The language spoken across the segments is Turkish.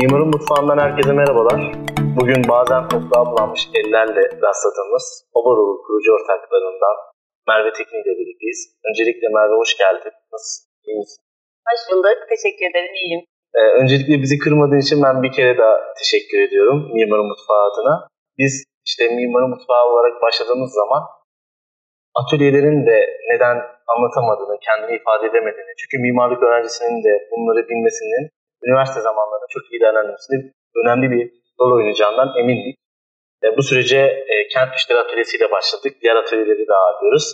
Mimarın Mutfağı'ndan herkese merhabalar. Bugün bazen toprağa bulanmış ellerle rastladığımız Obarolu kurucu ortaklarından Merve Tekin ile birlikteyiz. Öncelikle Merve hoş geldin. Nasılsın? İyi misin? Hoş bulduk. Teşekkür ederim. İyiyim. Ee, öncelikle bizi kırmadığın için ben bir kere daha teşekkür ediyorum Mimarın Mutfağı adına. Biz işte Mimarın Mutfağı olarak başladığımız zaman atölyelerin de neden anlatamadığını, kendini ifade edemediğini, çünkü mimarlık öğrencisinin de bunları bilmesinin üniversite zamanlarında çok iyi değerlendirmesinde önemli bir rol oynayacağından emindik. E, bu sürece e, kent işleri atölyesiyle başladık. Diğer atölyeleri de ağırlıyoruz.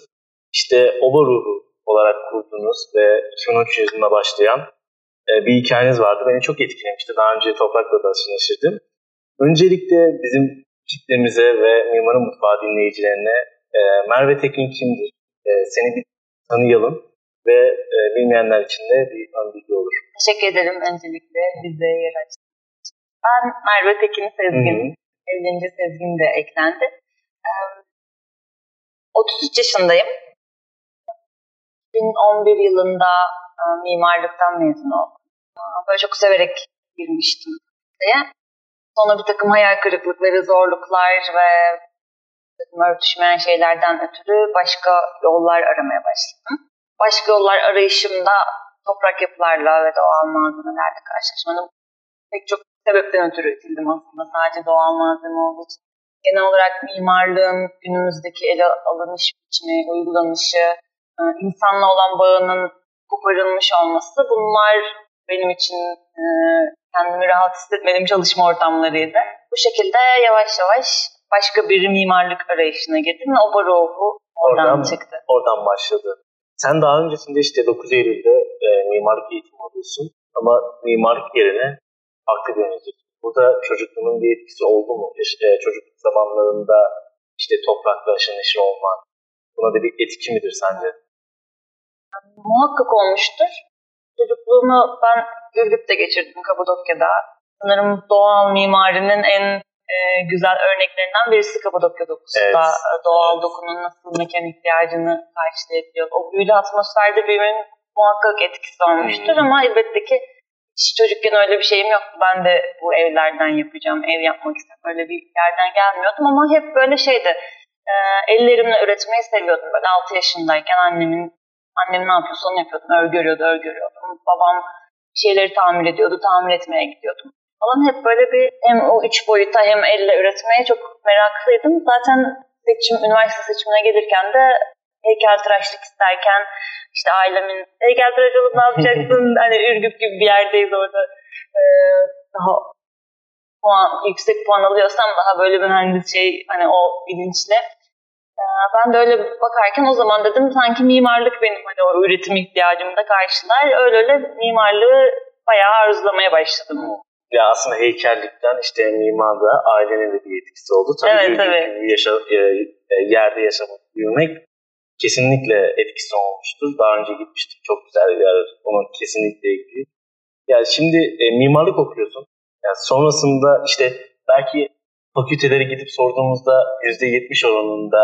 İşte oba ruhu olarak kurduğunuz ve 2013 yılında başlayan e, bir hikayeniz vardı. Beni çok etkilemişti. Daha önce Toprak'la da aşırı Öncelikle bizim kitlemize ve Mimarın Mutfağı dinleyicilerine e, Merve Tekin kimdir? E, seni bir tanıyalım ve e, bilmeyenler için de bir ön bilgi olur. Teşekkür ederim öncelikle bize yer açtığınız Ben Merve Tekin Sezgin. Hı-hı. Evlenince Sezgin de eklendi. E, 33 yaşındayım. 2011 yılında e, mimarlıktan mezun oldum. Böyle çok severek girmiştim diye. Sonra bir takım hayal kırıklıkları, zorluklar ve örtüşmeyen şeylerden ötürü başka yollar aramaya başladım. Başka yollar arayışımda toprak yapılarla ve doğal malzemelerle karşılaşmanın pek çok sebepten ötürü itildim aslında. Sadece doğal malzeme olduğu için. Genel olarak mimarlığın günümüzdeki ele alınış biçimi, uygulanışı, e, insanla olan bağının koparılmış olması bunlar benim için e, kendimi rahat hissetmediğim çalışma ortamlarıydı. Bu şekilde yavaş yavaş başka bir mimarlık arayışına girdim ve o ruhu oradan, oradan çıktı. Oradan başladı. Sen daha öncesinde işte 9 Eylül'de e, mimarlık eğitimi alıyorsun ama mimarlık yerine farklı bir yönetiyorsun. Burada çocukluğunun bir etkisi oldu mu? İşte çocukluk zamanlarında işte toprakla aşırı neşir olman, buna da bir etki midir sence? Muhakkak olmuştur. Çocukluğumu ben Ürgüp'te geçirdim Kapadokya'da. Sanırım doğal mimarinin en e, güzel örneklerinden birisi Kapadokya dokusunda evet. doğal dokunun nasıl mekan ihtiyacını karşılayabiliyor. O büyülü atmosferde büyümenin muhakkak etkisi olmuştur hmm. ama elbette ki hiç çocukken öyle bir şeyim yoktu. Ben de bu evlerden yapacağım, ev yapmak istedim. Öyle bir yerden gelmiyordum ama hep böyle şeydi. E, ellerimle üretmeyi seviyordum. Böyle 6 yaşındayken annemin annem ne yapıyorsa onu yapıyordum. Örgü örüyordu, örgü örüyordum. Babam şeyleri tamir ediyordu, tamir etmeye gidiyordum falan hep böyle bir hem o üç boyuta hem elle üretmeye çok meraklıydım. Zaten seçim, üniversite seçimine gelirken de heykeltıraşlık isterken işte ailemin heykeltıraş olup ne yapacaksın hani Ürgüp gibi bir yerdeyiz orada ee, daha puan, yüksek puan alıyorsam daha böyle bir mühendis şey hani o bilinçle ee, ben de öyle bakarken o zaman dedim sanki mimarlık benim hani o üretim ihtiyacımı da karşılar. Öyle öyle mimarlığı bayağı arzulamaya başladım. Ya aslında heykellikten işte mimarda ailenin de bir etkisi oldu. Tabii evet, tabii. Yaşa, e, e, yerde yaşamak, büyümek kesinlikle etkisi olmuştur. Daha önce gitmiştik. Çok güzel bir yer. Onun kesinlikle ilgili. Yani şimdi e, mimarlık okuyorsun. Yani sonrasında işte belki fakültelere gidip sorduğumuzda %70 oranında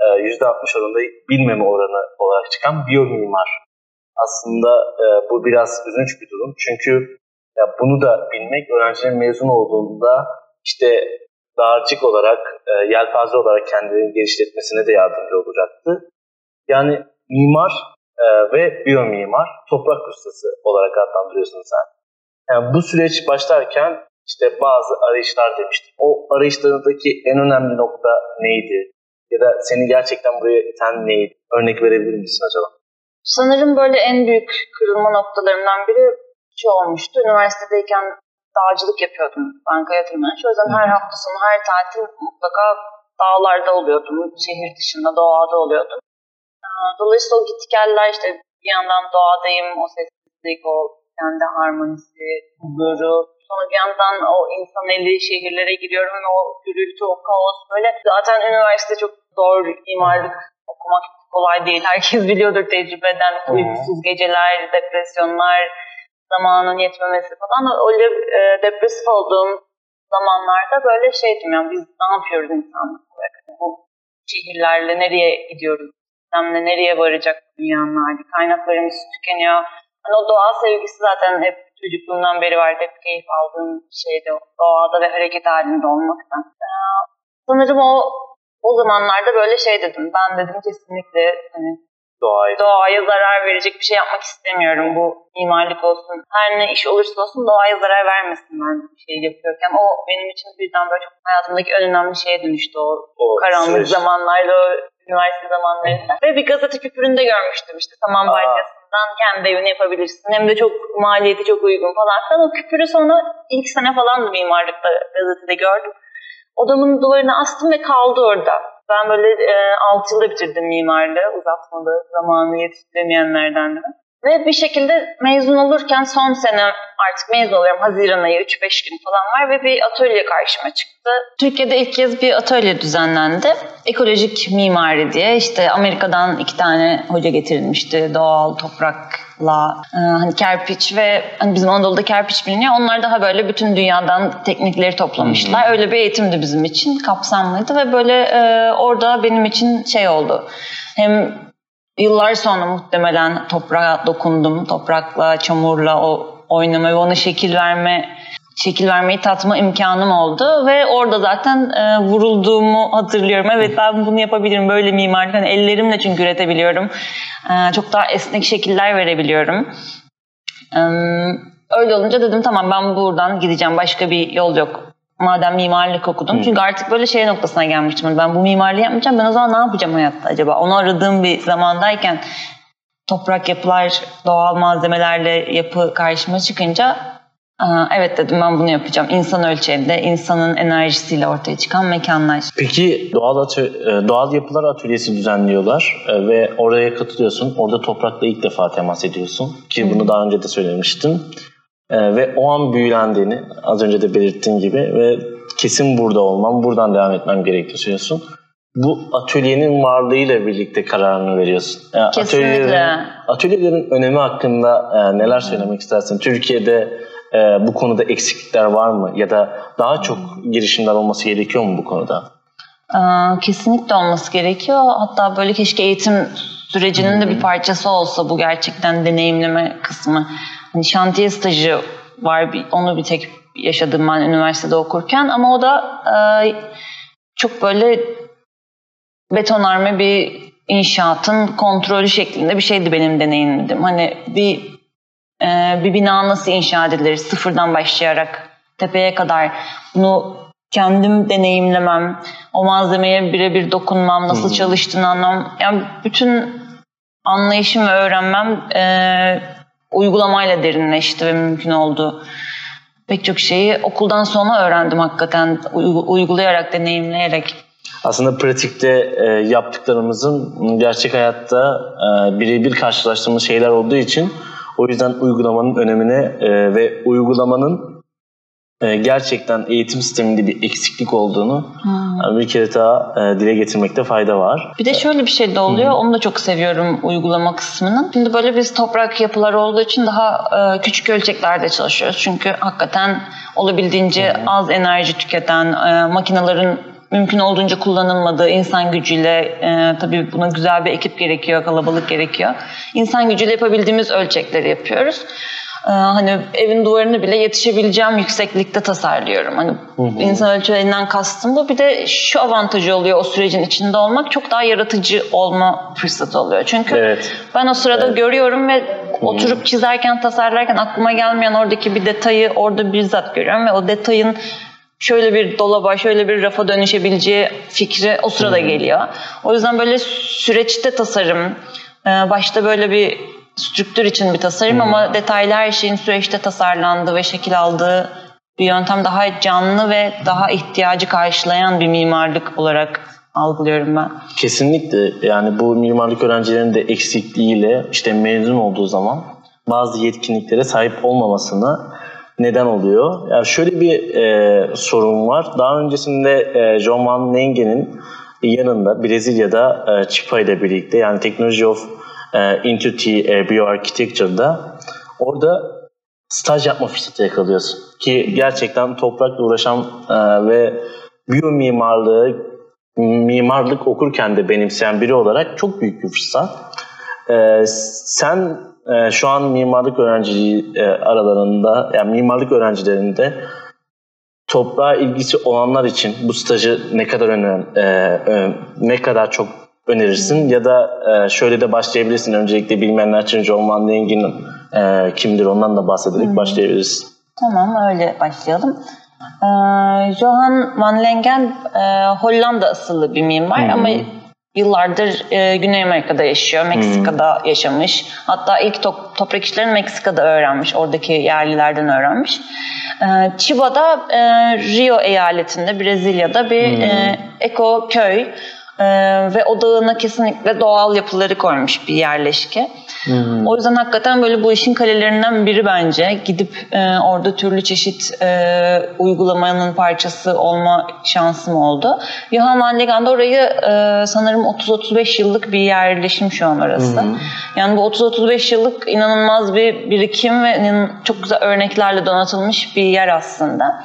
%60 oranında bilmeme oranı olarak çıkan biyomimar. Aslında bu biraz üzünç bir durum. Çünkü ya bunu da bilmek öğrencinin mezun olduğunda işte dağarcık olarak, e, yelpaze olarak kendini geliştirmesine de yardımcı olacaktı. Yani mimar e, ve biyomimar toprak ustası olarak adlandırıyorsun sen. Yani bu süreç başlarken işte bazı arayışlar demiştim. O arayışlarındaki en önemli nokta neydi? Ya da seni gerçekten buraya iten neydi? Örnek verebilir misin acaba? Sanırım böyle en büyük kırılma noktalarından biri şey olmuştu. Üniversitedeyken dağcılık yapıyordum banka yatırımlarına. O yüzden her hafta sonu, her tatil mutlaka dağlarda oluyordum. Şehir dışında, doğada oluyordum. Dolayısıyla o git işte bir yandan doğadayım, o sessizlik, o kendi harmonisi, huzuru. Sonra bir yandan o insan eli şehirlere giriyorum ve o gürültü, o kaos böyle. Zaten üniversite çok zor mimarlık okumak kolay değil. Herkes biliyordur tecrübeden. Uykusuz geceler, depresyonlar, zamanın yetmemesi falan öyle e, depresif olduğum zamanlarda böyle şeydim yani biz ne yapıyoruz insanlık olarak hani bu şehirlerle nereye gidiyoruz sistemle nereye varacak dünyanın hali kaynaklarımız tükeniyor hani o doğa sevgisi zaten hep çocukluğumdan beri var. Hep keyif aldığım şeydi doğada ve hareket halinde olmaktan. Ee, sanırım o o zamanlarda böyle şey dedim. Ben dedim kesinlikle hani doğaya. doğaya zarar verecek bir şey yapmak istemiyorum. Bu mimarlık olsun. Her ne iş olursa olsun doğaya zarar vermesin ben bir şey yapıyorken. O benim için birden böyle çok hayatımdaki en önemli şeye dönüştü o, o karanlık süreç. zamanlarda, o üniversite zamanlarında. Ve bir gazete küpüründe görmüştüm işte tamam balyasından kendi evini yapabilirsin. Hem de çok maliyeti çok uygun falan filan. O küpürü sonra ilk sene falan da mimarlıkta gazetede gördüm. Odamın duvarına astım ve kaldı orada. Ben böyle e, 6 yılda bitirdim mimarlığı. Uzatmalı zamanı yetiştiremeyenlerden de. Ve bir şekilde mezun olurken son sene artık mezun oluyorum. Haziran ayı 3-5 gün falan var ve bir atölye karşıma çıktı. Türkiye'de ilk kez bir atölye düzenlendi. Ekolojik mimari diye işte Amerika'dan iki tane hoca getirilmişti. Doğal toprakla e, hani kerpiç ve hani bizim Anadolu'da kerpiç biliniyor. Onlar daha böyle bütün dünyadan teknikleri toplamışlar. Hmm. Öyle bir eğitimdi bizim için kapsamlıydı ve böyle e, orada benim için şey oldu. Hem Yıllar sonra muhtemelen toprağa dokundum. Toprakla, çamurla o oynama ve ona şekil verme şekil vermeyi tatma imkanım oldu ve orada zaten e, vurulduğumu hatırlıyorum. Evet ben bunu yapabilirim böyle mimarlık. Hani ellerimle çünkü üretebiliyorum. E, çok daha esnek şekiller verebiliyorum. E, öyle olunca dedim tamam ben buradan gideceğim. Başka bir yol yok madem mimarlık okudum. Hı. Çünkü artık böyle şey noktasına gelmiştim. Hani ben bu mimarlığı yapmayacağım. Ben o zaman ne yapacağım hayatta acaba? Onu aradığım bir zamandayken toprak yapılar, doğal malzemelerle yapı karşıma çıkınca evet dedim ben bunu yapacağım. İnsan ölçeğinde, insanın enerjisiyle ortaya çıkan mekanlar. Peki doğal atö- e, doğal yapılar atölyesi düzenliyorlar e, ve oraya katılıyorsun. Orada toprakla ilk defa temas ediyorsun. Ki bunu daha önce de söylemiştim. Ee, ve o an büyülendiğini az önce de belirttiğin gibi ve kesin burada olmam, buradan devam etmem gerekiyorsun. Bu atölyenin varlığıyla birlikte kararını veriyorsun. Yani Kesinlikle. Atölyelerin, atölyelerin önemi hakkında e, neler söylemek istersin? Türkiye'de e, bu konuda eksiklikler var mı? Ya da daha çok girişimler olması gerekiyor mu bu konuda? Kesinlikle olması gerekiyor. Hatta böyle keşke eğitim sürecinin de bir parçası olsa bu gerçekten deneyimleme kısmı. Hani şantiye stajı var. Onu bir tek yaşadım ben üniversitede okurken ama o da e, çok böyle betonarme bir inşaatın kontrolü şeklinde bir şeydi benim deneyimledim. Hani bir e, bir bina nasıl inşa edilir sıfırdan başlayarak tepeye kadar bunu kendim deneyimlemem, o malzemeye birebir dokunmam, nasıl hmm. çalıştığını anlamam. Yani bütün anlayışım ve öğrenmem e, uygulamayla derinleşti ve mümkün oldu. Pek çok şeyi okuldan sonra öğrendim hakikaten uygulayarak, deneyimleyerek. Aslında pratikte e, yaptıklarımızın gerçek hayatta e, birebir karşılaştığımız şeyler olduğu için o yüzden uygulamanın önemine e, ve uygulamanın gerçekten eğitim sisteminde bir eksiklik olduğunu hmm. bir kere daha e, dile getirmekte fayda var. Bir de şöyle bir şey de oluyor. Hmm. Onu da çok seviyorum uygulama kısmının. Şimdi böyle biz toprak yapılar olduğu için daha e, küçük ölçeklerde çalışıyoruz. Çünkü hakikaten olabildiğince hmm. az enerji tüketen makinelerin mümkün olduğunca kullanılmadığı insan gücüyle e, tabii buna güzel bir ekip gerekiyor, kalabalık gerekiyor. İnsan gücüyle yapabildiğimiz ölçekleri yapıyoruz. Ee, hani evin duvarını bile yetişebileceğim yükseklikte tasarlıyorum. Hani hı hı. insan ölçülerinden kastım bu. Bir de şu avantajı oluyor o sürecin içinde olmak çok daha yaratıcı olma fırsatı oluyor. Çünkü evet. ben o sırada evet. görüyorum ve hı. oturup çizerken, tasarlarken aklıma gelmeyen oradaki bir detayı orada bizzat görüyorum ve o detayın şöyle bir dolaba, şöyle bir rafa dönüşebileceği fikri o sırada hmm. geliyor. O yüzden böyle süreçte tasarım, e, başta böyle bir strüktür için bir tasarım hmm. ama detaylı her şeyin süreçte tasarlandığı ve şekil aldığı bir yöntem daha canlı ve daha ihtiyacı karşılayan bir mimarlık olarak algılıyorum ben. Kesinlikle yani bu mimarlık öğrencilerinin de eksikliğiyle işte mezun olduğu zaman bazı yetkinliklere sahip olmamasına neden oluyor. Yani şöyle bir e, sorun var. Daha öncesinde e, John Van Nengen'in yanında Brezilya'da e, Chipa ile birlikte yani Technology of Entity e, Bioarchitecture'da orada staj yapma fırsatı yakalıyorsun. Ki gerçekten toprakla uğraşan e, ve mimarlığı mimarlık okurken de benimseyen biri olarak çok büyük bir fırsat. E, sen şu an mimarlık öğrenciliği aralarında yani mimarlık öğrencilerinde toprağa ilgisi olanlar için bu stajı ne kadar önem e, e, ne kadar çok önerirsin ya da e, şöyle de başlayabilirsin öncelikle bilmeyenler için John Van Lengen'in e, kimdir ondan da bahsederek hmm. başlayabiliriz. Tamam öyle başlayalım. Ee, Johan van Lengen e, Hollanda asıllı bir mimar hmm. ama Yıllardır e, Güney Amerika'da yaşıyor. Meksika'da hmm. yaşamış. Hatta ilk top, toprak işlerini Meksika'da öğrenmiş. Oradaki yerlilerden öğrenmiş. E, Chiba'da e, Rio eyaletinde Brezilya'da bir hmm. e, eko köy e, ve odağına kesinlikle doğal yapıları koymuş bir yerleşke. Hmm. O yüzden hakikaten böyle bu işin kalelerinden biri bence. Gidip e, orada türlü çeşit e, uygulamanın parçası olma şansım oldu. Johan van Legen'de orayı e, sanırım 30-35 yıllık bir yerleşim şu an orası. Hmm. Yani bu 30-35 yıllık inanılmaz bir birikim ve çok güzel örneklerle donatılmış bir yer aslında.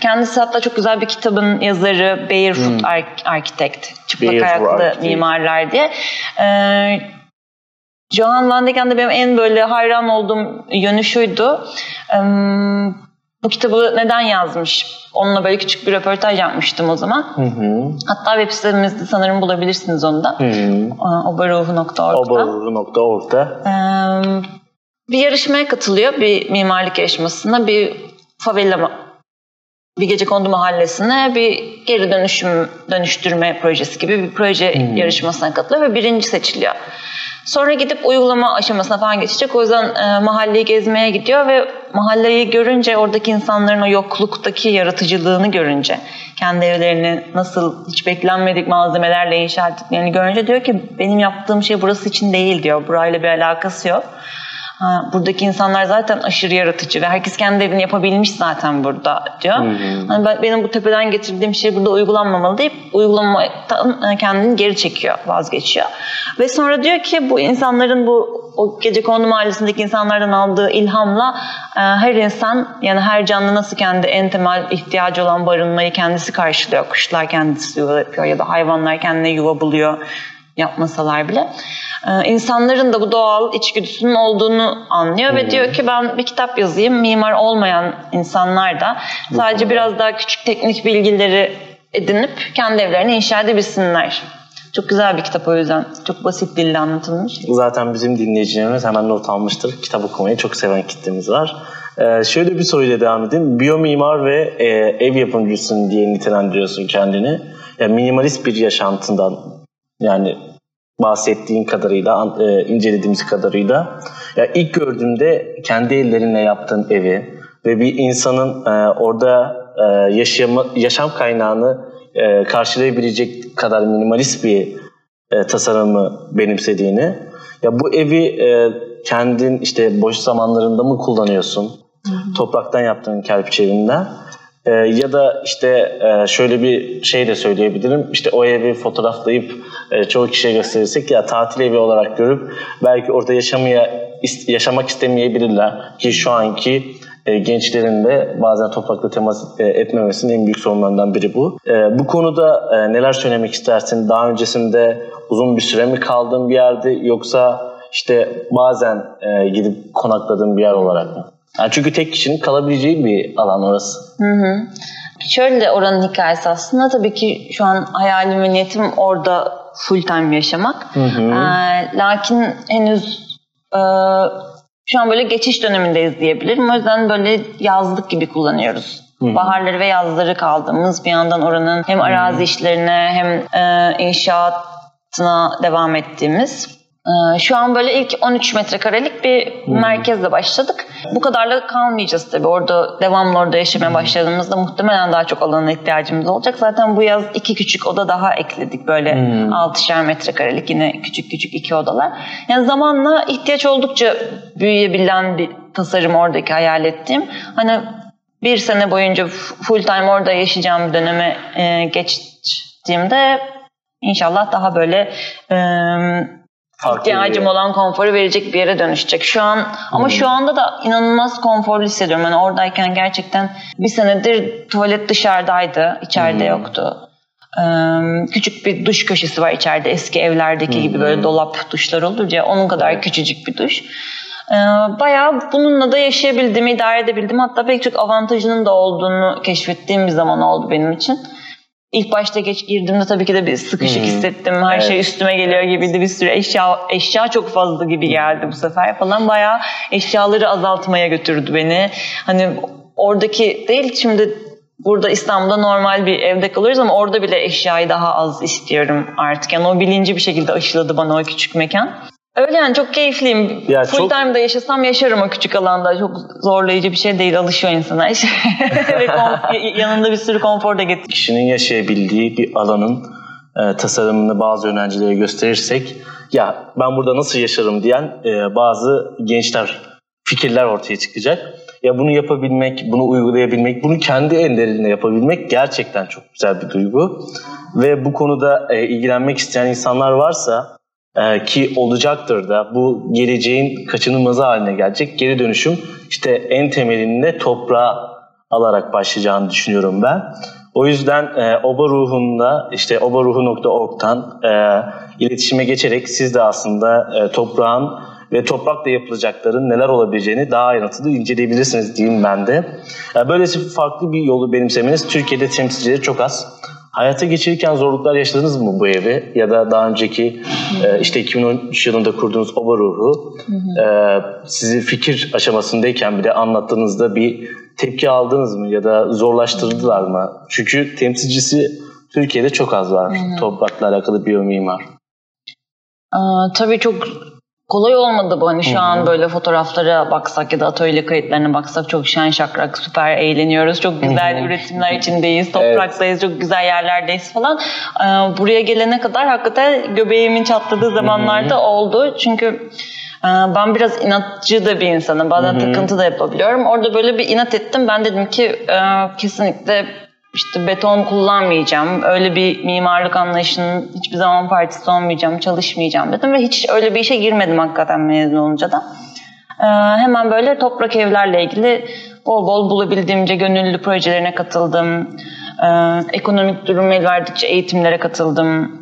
Kendisi hatta çok güzel bir kitabın yazarı Barefoot hmm. Architect. Çıplak Barefoot ayaklı Architect. mimarlar diye. Ee, Johan Van de benim en böyle hayran olduğum yönü şuydu. Ee, bu kitabı neden yazmış? Onunla böyle küçük bir röportaj yapmıştım o zaman. Hı hı. Hatta web sitemizde sanırım bulabilirsiniz onu da. Obaruhu.org'da. Obaruhu.org'da. Ee, bir yarışmaya katılıyor. Bir mimarlık yarışmasına. Bir favela bir gece kondu mahallesine bir geri dönüşüm dönüştürme projesi gibi bir proje hmm. yarışmasına katılıyor ve birinci seçiliyor. Sonra gidip uygulama aşamasına falan geçecek. O yüzden e, mahalleyi gezmeye gidiyor ve mahalleyi görünce oradaki insanların o yokluktaki yaratıcılığını görünce kendi evlerini nasıl hiç beklenmedik malzemelerle inşa ettiklerini görünce diyor ki benim yaptığım şey burası için değil diyor. Burayla bir alakası yok. Ha, buradaki insanlar zaten aşırı yaratıcı ve herkes kendi evini yapabilmiş zaten burada diyor. Hani ben, benim bu tepeden getirdiğim şey burada uygulanmamalı deyip uygulamaktan e, kendini geri çekiyor, vazgeçiyor. Ve sonra diyor ki bu insanların bu o gece kondu mahallesindeki insanlardan aldığı ilhamla e, her insan yani her canlı nasıl kendi en temel ihtiyacı olan barınmayı kendisi karşılıyor. Kuşlar kendisi yuva yapıyor ya da hayvanlar kendine yuva buluyor yapmasalar bile. Ee, insanların da bu doğal içgüdüsünün olduğunu anlıyor hmm. ve diyor ki ben bir kitap yazayım. Mimar olmayan insanlar da sadece biraz daha küçük teknik bilgileri edinip kendi evlerini inşa edebilsinler. Çok güzel bir kitap o yüzden. Çok basit dille anlatılmış. Zaten bizim dinleyicilerimiz hemen not almıştır. Kitap okumayı çok seven kitlemiz var. Ee, şöyle bir soruyla devam edeyim. Biyomimar ve e, ev yapımcısın diye nitelendiriyorsun kendini. Yani minimalist bir yaşantından yani bahsettiğin kadarıyla, e, incelediğimiz kadarıyla. Ya ilk gördüğümde kendi ellerinle yaptığın evi ve bir insanın e, orada e, yaşama, yaşam kaynağını e, karşılayabilecek kadar minimalist bir e, tasarımı benimsediğini. Ya bu evi e, kendin işte boş zamanlarında mı kullanıyorsun? Hı-hı. Topraktan yaptığın kerpiç evinden. E, ya da işte e, şöyle bir şey de söyleyebilirim. İşte o evi fotoğraflayıp e, çoğu kişiye gösterirsek ya tatil evi olarak görüp belki orada yaşamaya yaşamak istemeyebilirler ki şu anki e, gençlerin de bazen toprakla temas e, etmemesinin en büyük sorunlarından biri bu. E, bu konuda e, neler söylemek istersin? Daha öncesinde uzun bir süre mi kaldığın bir yerde yoksa işte bazen e, gidip konakladığın bir yer olarak mı? Yani çünkü tek kişinin kalabileceği bir alan orası. Hı hı. Şöyle oranın hikayesi aslında tabii ki şu an hayalim ve niyetim orada full time yaşamak. Hı hı. Ee, lakin henüz e, şu an böyle geçiş dönemindeyiz diyebilirim. O yüzden böyle yazlık gibi kullanıyoruz. Hı-hı. Baharları ve yazları kaldığımız bir yandan oranın hem arazi Hı-hı. işlerine hem e, inşaatına devam ettiğimiz şu an böyle ilk 13 metrekarelik bir hmm. merkezle başladık. Bu kadarla kalmayacağız tabii. Orada devamlı orada yaşamaya başladığımızda muhtemelen daha çok alana ihtiyacımız olacak. Zaten bu yaz iki küçük oda daha ekledik böyle hmm. 6'şer metrekarelik yine küçük küçük iki odalar. Yani zamanla ihtiyaç oldukça büyüyebilen bir tasarım oradaki hayal ettiğim. Hani bir sene boyunca full time orada yaşayacağım bir döneme e, geçtiğimde inşallah daha böyle Farklı ihtiyacım olan konforu verecek bir yere dönüşecek. Şu an ama hmm. şu anda da inanılmaz konforlu hissediyorum. Yani oradayken gerçekten bir senedir tuvalet dışarıdaydı, içeride hmm. yoktu. Ee, küçük bir duş köşesi var içeride eski evlerdeki hmm. gibi böyle dolap duşlar olur ya onun kadar evet. küçücük bir duş. Ee, bayağı bununla da yaşayabildiğimi, idare edebildim. Hatta pek çok avantajının da olduğunu keşfettiğim bir zaman oldu benim için. İlk başta geç girdiğimde tabii ki de bir sıkışık hmm. hissettim. Her evet. şey üstüme geliyor gibiydi. Bir sürü eşya eşya çok fazla gibi geldi bu sefer falan. Bayağı eşyaları azaltmaya götürdü beni. Hani oradaki değil şimdi burada İstanbul'da normal bir evde kalıyoruz ama orada bile eşyayı daha az istiyorum artık. Yani o bilinci bir şekilde aşıladı bana o küçük mekan. Öyle yani çok keyifliyim. Ya Full çok... time'da yaşasam yaşarım o küçük alanda. Çok zorlayıcı bir şey değil. Alışıyor insana. Ve yanında bir sürü konfor da getiriyor. Kişinin yaşayabildiği bir alanın e, tasarımını bazı öğrencilere gösterirsek ya ben burada nasıl yaşarım diyen e, bazı gençler fikirler ortaya çıkacak. Ya bunu yapabilmek, bunu uygulayabilmek, bunu kendi elleriyle yapabilmek gerçekten çok güzel bir duygu. Ve bu konuda e, ilgilenmek isteyen insanlar varsa e, ki olacaktır da bu geleceğin kaçınılmazı haline gelecek. Geri dönüşüm işte en temelinde toprağa alarak başlayacağını düşünüyorum ben. O yüzden e, oba ruhunda işte obaruhu.org'dan e, iletişime geçerek siz de aslında e, toprağın ve toprakla yapılacakların neler olabileceğini daha ayrıntılı inceleyebilirsiniz diyeyim ben de. Yani böylesi farklı bir yolu benimsemeniz Türkiye'de temsilcileri çok az. Hayata geçirirken zorluklar yaşadınız mı bu evi? Ya da daha önceki e, işte 2013 yılında kurduğunuz Oba Ruhu e, sizi fikir aşamasındayken bile anlattığınızda bir tepki aldınız mı? Ya da zorlaştırdılar mı? Çünkü temsilcisi Türkiye'de çok az var. Toprakla alakalı biyomimar. Aa, tabii çok kolay olmadı bu. Hani şu Hı-hı. an böyle fotoğraflara baksak ya da atölye kayıtlarına baksak çok şen şakrak süper eğleniyoruz. Çok güzel Hı-hı. üretimler içindeyiz. Topraktayız. Evet. Çok güzel yerlerdeyiz falan. Ee, buraya gelene kadar hakikaten göbeğimin çatladığı zamanlarda Hı-hı. oldu. Çünkü e, ben biraz inatçı da bir insanım. Bazen Hı-hı. takıntı da yapabiliyorum. Orada böyle bir inat ettim. Ben dedim ki e, kesinlikle işte beton kullanmayacağım, öyle bir mimarlık anlayışının hiçbir zaman partisi olmayacağım, çalışmayacağım dedim ve hiç öyle bir işe girmedim hakikaten mezun olunca da. Ee, hemen böyle toprak evlerle ilgili bol bol bulabildiğimce gönüllü projelerine katıldım. Ee, ekonomik durum el verdikçe eğitimlere katıldım.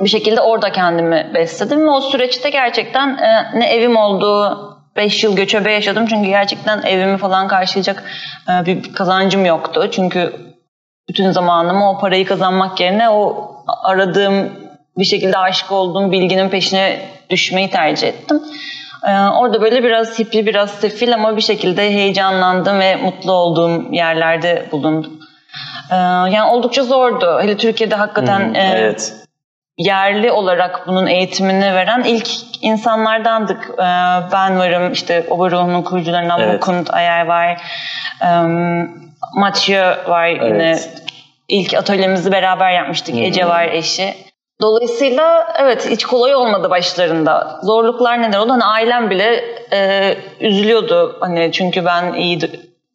Bir şekilde orada kendimi besledim ve o süreçte gerçekten e, ne evim oldu, 5 yıl göçebe yaşadım çünkü gerçekten evimi falan karşılayacak e, bir kazancım yoktu. Çünkü bütün zamanımı o parayı kazanmak yerine o aradığım bir şekilde aşık olduğum bilginin peşine düşmeyi tercih ettim. Ee, orada böyle biraz hipli, biraz sefil ama bir şekilde heyecanlandım ve mutlu olduğum yerlerde bulundum. Ee, yani oldukça zordu. Hele Türkiye'de hakikaten hmm, e, evet. Yerli olarak bunun eğitimini veren ilk insanlardandık. Ee, ben varım, işte Obaruh'un kurucularından evet. Mukund Ayar var. Mathieu var evet. yine. İlk atölyemizi beraber yapmıştık. Hı-hı. Ece var eşi. Dolayısıyla evet hiç kolay olmadı başlarında. Zorluklar neler oldu? Hani ailem bile e, üzülüyordu. Hani çünkü ben iyi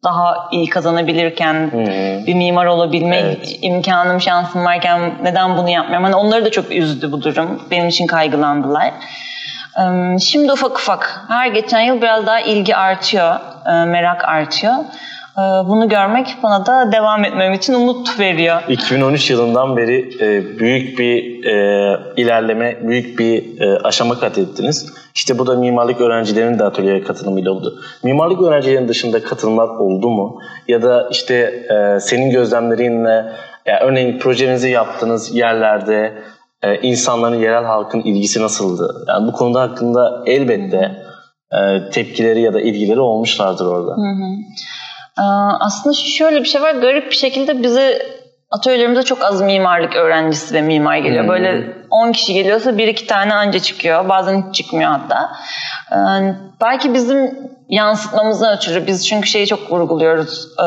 daha iyi kazanabilirken hmm. bir mimar olabilme evet. imkanım, şansım varken neden bunu yapmıyorum? Hani onları da çok üzdü bu durum. Benim için kaygılandılar. Şimdi ufak ufak her geçen yıl biraz daha ilgi artıyor, merak artıyor. Ee, bunu görmek bana da devam etmem için umut veriyor. 2013 yılından beri e, büyük bir e, ilerleme, büyük bir e, aşama kat ettiniz. İşte bu da mimarlık öğrencilerinin de atölyeye katılımıyla oldu. Mimarlık öğrencilerinin dışında katılımlar oldu mu? Ya da işte senin gözlemlerinle yani örneğin projenizi yaptığınız yerlerde insanların, yerel halkın ilgisi nasıldı? Yani bu konuda hakkında elbette tepkileri ya da ilgileri olmuşlardır orada. Hı hı. Ee, aslında şöyle bir şey var. Garip bir şekilde bize atölyelerimize çok az mimarlık öğrencisi ve mimar geliyor. Hmm. Böyle 10 kişi geliyorsa bir iki tane anca çıkıyor. Bazen hiç çıkmıyor hatta. Ee, belki bizim yansıtmamızdan ötürü biz çünkü şeyi çok vurguluyoruz. Ee,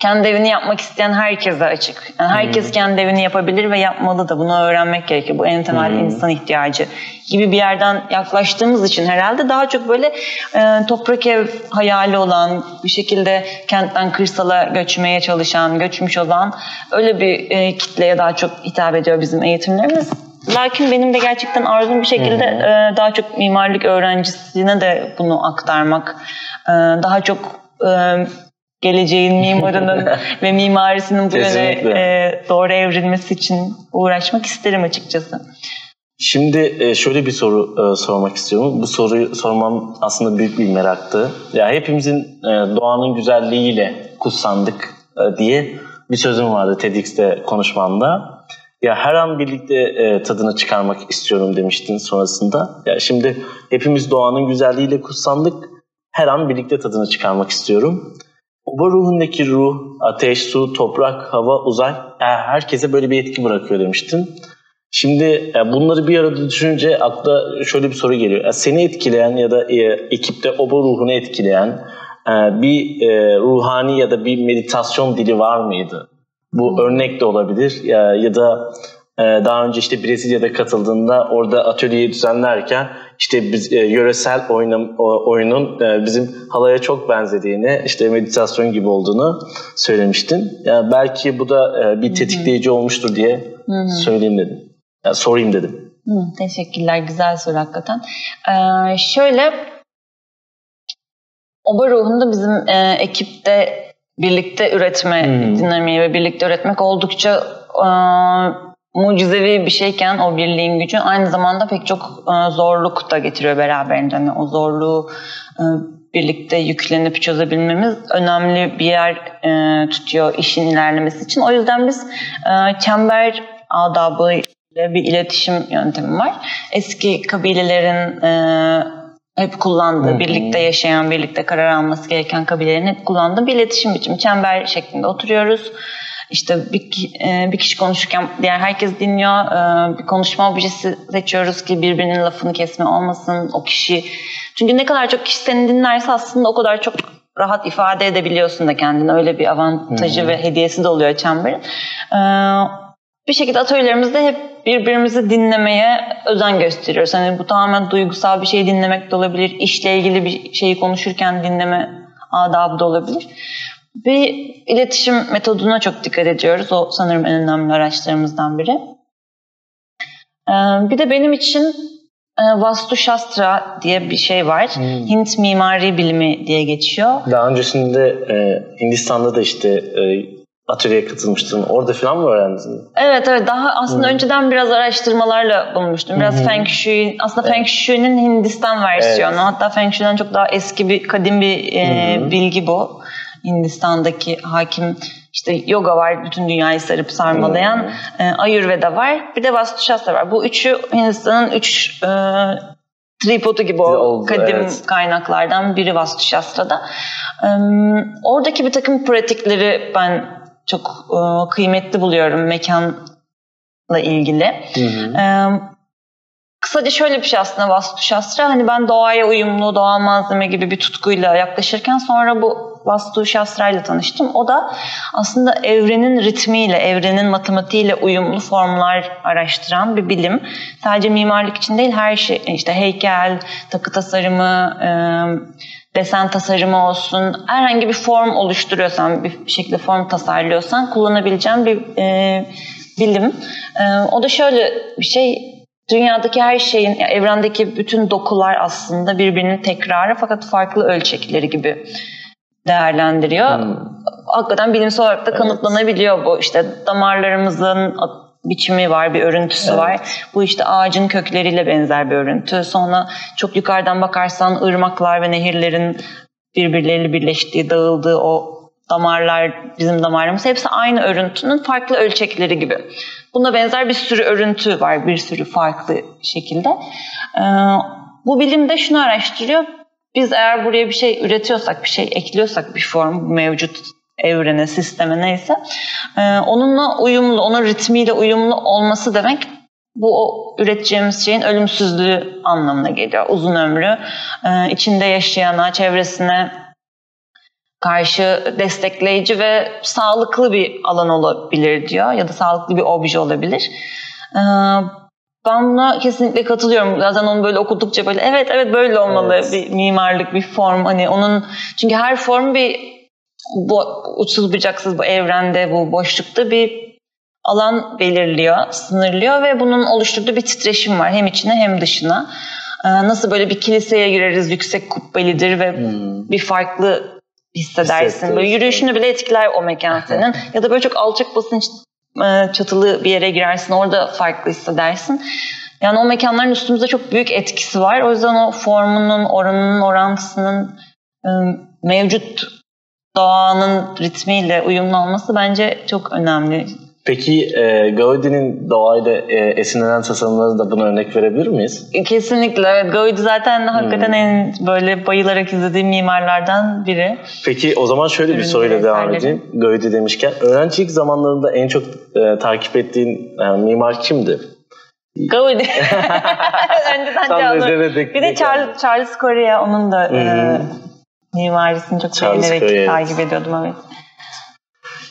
kendi evini yapmak isteyen herkese açık. Yani herkes hmm. kendi evini yapabilir ve yapmalı da bunu öğrenmek gerekir. Bu en temel hmm. insan ihtiyacı gibi bir yerden yaklaştığımız için herhalde daha çok böyle e, toprak ev hayali olan bir şekilde kentten kırsala göçmeye çalışan, göçmüş olan öyle bir e, kitleye daha çok hitap ediyor bizim eğitimlerimiz. Lakin benim de gerçekten arzum bir şekilde e, daha çok mimarlık öğrencisine de bunu aktarmak, e, daha çok e, geleceğin mimarının ve mimarisinin bu yöne e, doğru evrilmesi için uğraşmak isterim açıkçası. Şimdi e, şöyle bir soru e, sormak istiyorum. Bu soruyu sormam aslında büyük bir meraktı. Ya hepimizin e, doğanın güzelliğiyle kutsandık diye bir sözüm vardı TEDx'te konuşmamda. Ya her an birlikte tadını çıkarmak istiyorum demiştin sonrasında. Ya şimdi hepimiz doğanın güzelliğiyle kutsandık. Her an birlikte tadını çıkarmak istiyorum. Oba ruhundaki ruh, ateş, su, toprak, hava, uzay herkese böyle bir etki bırakıyor demiştin. Şimdi e, bunları bir arada düşününce akla şöyle bir soru geliyor. E, seni etkileyen ya da e, ekipte oba ruhunu etkileyen bir ruhani ya da bir meditasyon dili var mıydı? Bu hmm. örnek de olabilir ya da daha önce işte Brezilya'da katıldığında orada atölyeyi düzenlerken işte biz yöresel oyunun, oyunun bizim halaya çok benzediğini, işte meditasyon gibi olduğunu söylemiştin. Yani belki bu da bir tetikleyici olmuştur diye söyleyeyim dedim. Yani sorayım dedim. Hı, teşekkürler. Güzel soru hakikaten. Ee, şöyle Oba ruhunda bizim e, ekipte birlikte üretme hmm. dinamiği ve birlikte üretmek oldukça e, mucizevi bir şeyken o birliğin gücü aynı zamanda pek çok e, zorluk da getiriyor beraberinde. Yani o zorluğu e, birlikte yüklenip çözebilmemiz önemli bir yer e, tutuyor işin ilerlemesi için. O yüzden biz e, çember adabı bir iletişim yöntemi var. Eski kabilelerin e, hep kullandığı, birlikte yaşayan, birlikte karar alması gereken kabilelerin hep kullandığı bir iletişim biçimi. Çember şeklinde oturuyoruz. İşte bir, e, bir kişi konuşurken diğer herkes dinliyor. E, bir konuşma objesi seçiyoruz ki birbirinin lafını kesme olmasın. O kişi çünkü ne kadar çok kişi seni dinlerse aslında o kadar çok rahat ifade edebiliyorsun da kendini. Öyle bir avantajı Hı-hı. ve hediyesi de oluyor çemberin. Ee, bir şekilde atölyelerimizde hep birbirimizi dinlemeye özen gösteriyoruz. Hani bu tamamen duygusal bir şey dinlemek de olabilir. İşle ilgili bir şeyi konuşurken dinleme adabı da olabilir. Bir iletişim metoduna çok dikkat ediyoruz. O sanırım en önemli araçlarımızdan biri. Ee, bir de benim için e, Vastu Shastra diye bir şey var. Hmm. Hint mimari bilimi diye geçiyor. Daha öncesinde e, Hindistan'da da işte e, atölyeye katılmıştın. Orada falan mı öğrendin? Evet evet. Daha aslında hmm. önceden biraz araştırmalarla bulmuştum. Biraz hmm. Feng Shui, aslında evet. Feng Shui'nin Hindistan versiyonu. Evet. Hatta Feng Shui'den çok daha eski bir, kadim bir e, hmm. bilgi bu. Hindistan'daki hakim işte yoga var bütün dünyayı sarıp sarmalayan. Hmm. E, Ayurveda var. Bir de Vastu Shastra var. Bu üçü Hindistan'ın üç e, tripodu gibi o Oldu, kadim evet. kaynaklardan biri Vastu Shastra'da. E, oradaki bir takım pratikleri ben çok e, kıymetli buluyorum mekanla ilgili. Hı hı. E, kısaca şöyle bir şey aslında Vastu Shastra. Hani ben doğaya uyumlu, doğal malzeme gibi bir tutkuyla yaklaşırken sonra bu Vastu Shastra ile tanıştım. O da aslında evrenin ritmiyle, evrenin matematiğiyle uyumlu formlar araştıran bir bilim. Sadece mimarlık için değil her şey işte heykel, takı tasarımı, e, desen tasarımı olsun, herhangi bir form oluşturuyorsan, bir şekilde form tasarlıyorsan kullanabileceğin bir e, bilim. E, o da şöyle bir şey, dünyadaki her şeyin, evrendeki bütün dokular aslında birbirinin tekrarı fakat farklı ölçekleri gibi değerlendiriyor. Hmm. Hakikaten bilimsel olarak da kanıtlanabiliyor evet. bu. İşte damarlarımızın biçimi var, bir örüntüsü evet. var. Bu işte ağacın kökleriyle benzer bir örüntü. Sonra çok yukarıdan bakarsan ırmaklar ve nehirlerin birbirleriyle birleştiği, dağıldığı o damarlar, bizim damarlarımız hepsi aynı örüntünün farklı ölçekleri gibi. Buna benzer bir sürü örüntü var, bir sürü farklı şekilde. Ee, bu bilimde şunu araştırıyor. Biz eğer buraya bir şey üretiyorsak, bir şey ekliyorsak bir form mevcut evrene, sisteme neyse e, onunla uyumlu, onun ritmiyle uyumlu olması demek bu o üreteceğimiz şeyin ölümsüzlüğü anlamına geliyor. Uzun ömrü, e, içinde yaşayana, çevresine karşı destekleyici ve sağlıklı bir alan olabilir diyor ya da sağlıklı bir obje olabilir. Ben buna kesinlikle katılıyorum. Zaten onu böyle okudukça böyle evet evet böyle olmalı evet. bir mimarlık, bir form. Hani onun çünkü her form bir bu uçsuz bucaksız bu evrende, bu boşlukta bir alan belirliyor, sınırlıyor ve bunun oluşturduğu bir titreşim var hem içine hem dışına. Ee, nasıl böyle bir kiliseye gireriz yüksek kubbelidir ve hmm. bir farklı hissedersin. Böyle yürüyüşünü bile etkiler o mekan senin. ya da böyle çok alçak basınç çatılı bir yere girersin orada farklı hissedersin. Yani o mekanların üstümüzde çok büyük etkisi var. O yüzden o formunun, oranının, orantısının ıı, mevcut doğanın ritmiyle uyumlu olması bence çok önemli. Peki e, Gaudi'nin doğayla e, esinlenen tasarımları da buna örnek verebilir miyiz? Kesinlikle evet. Gaudi zaten hakikaten hmm. en böyle bayılarak izlediğim mimarlardan biri. Peki o zaman şöyle bir soruyla devam edeyim. Gaudi demişken öğrencilik zamanlarında en çok e, takip ettiğin e, mimar kimdi? Gaudi. Önceden Tam Bir de Charles, Charles Correa onun da e, mimarisini çok Charles beğenerek takip ediyordum evet.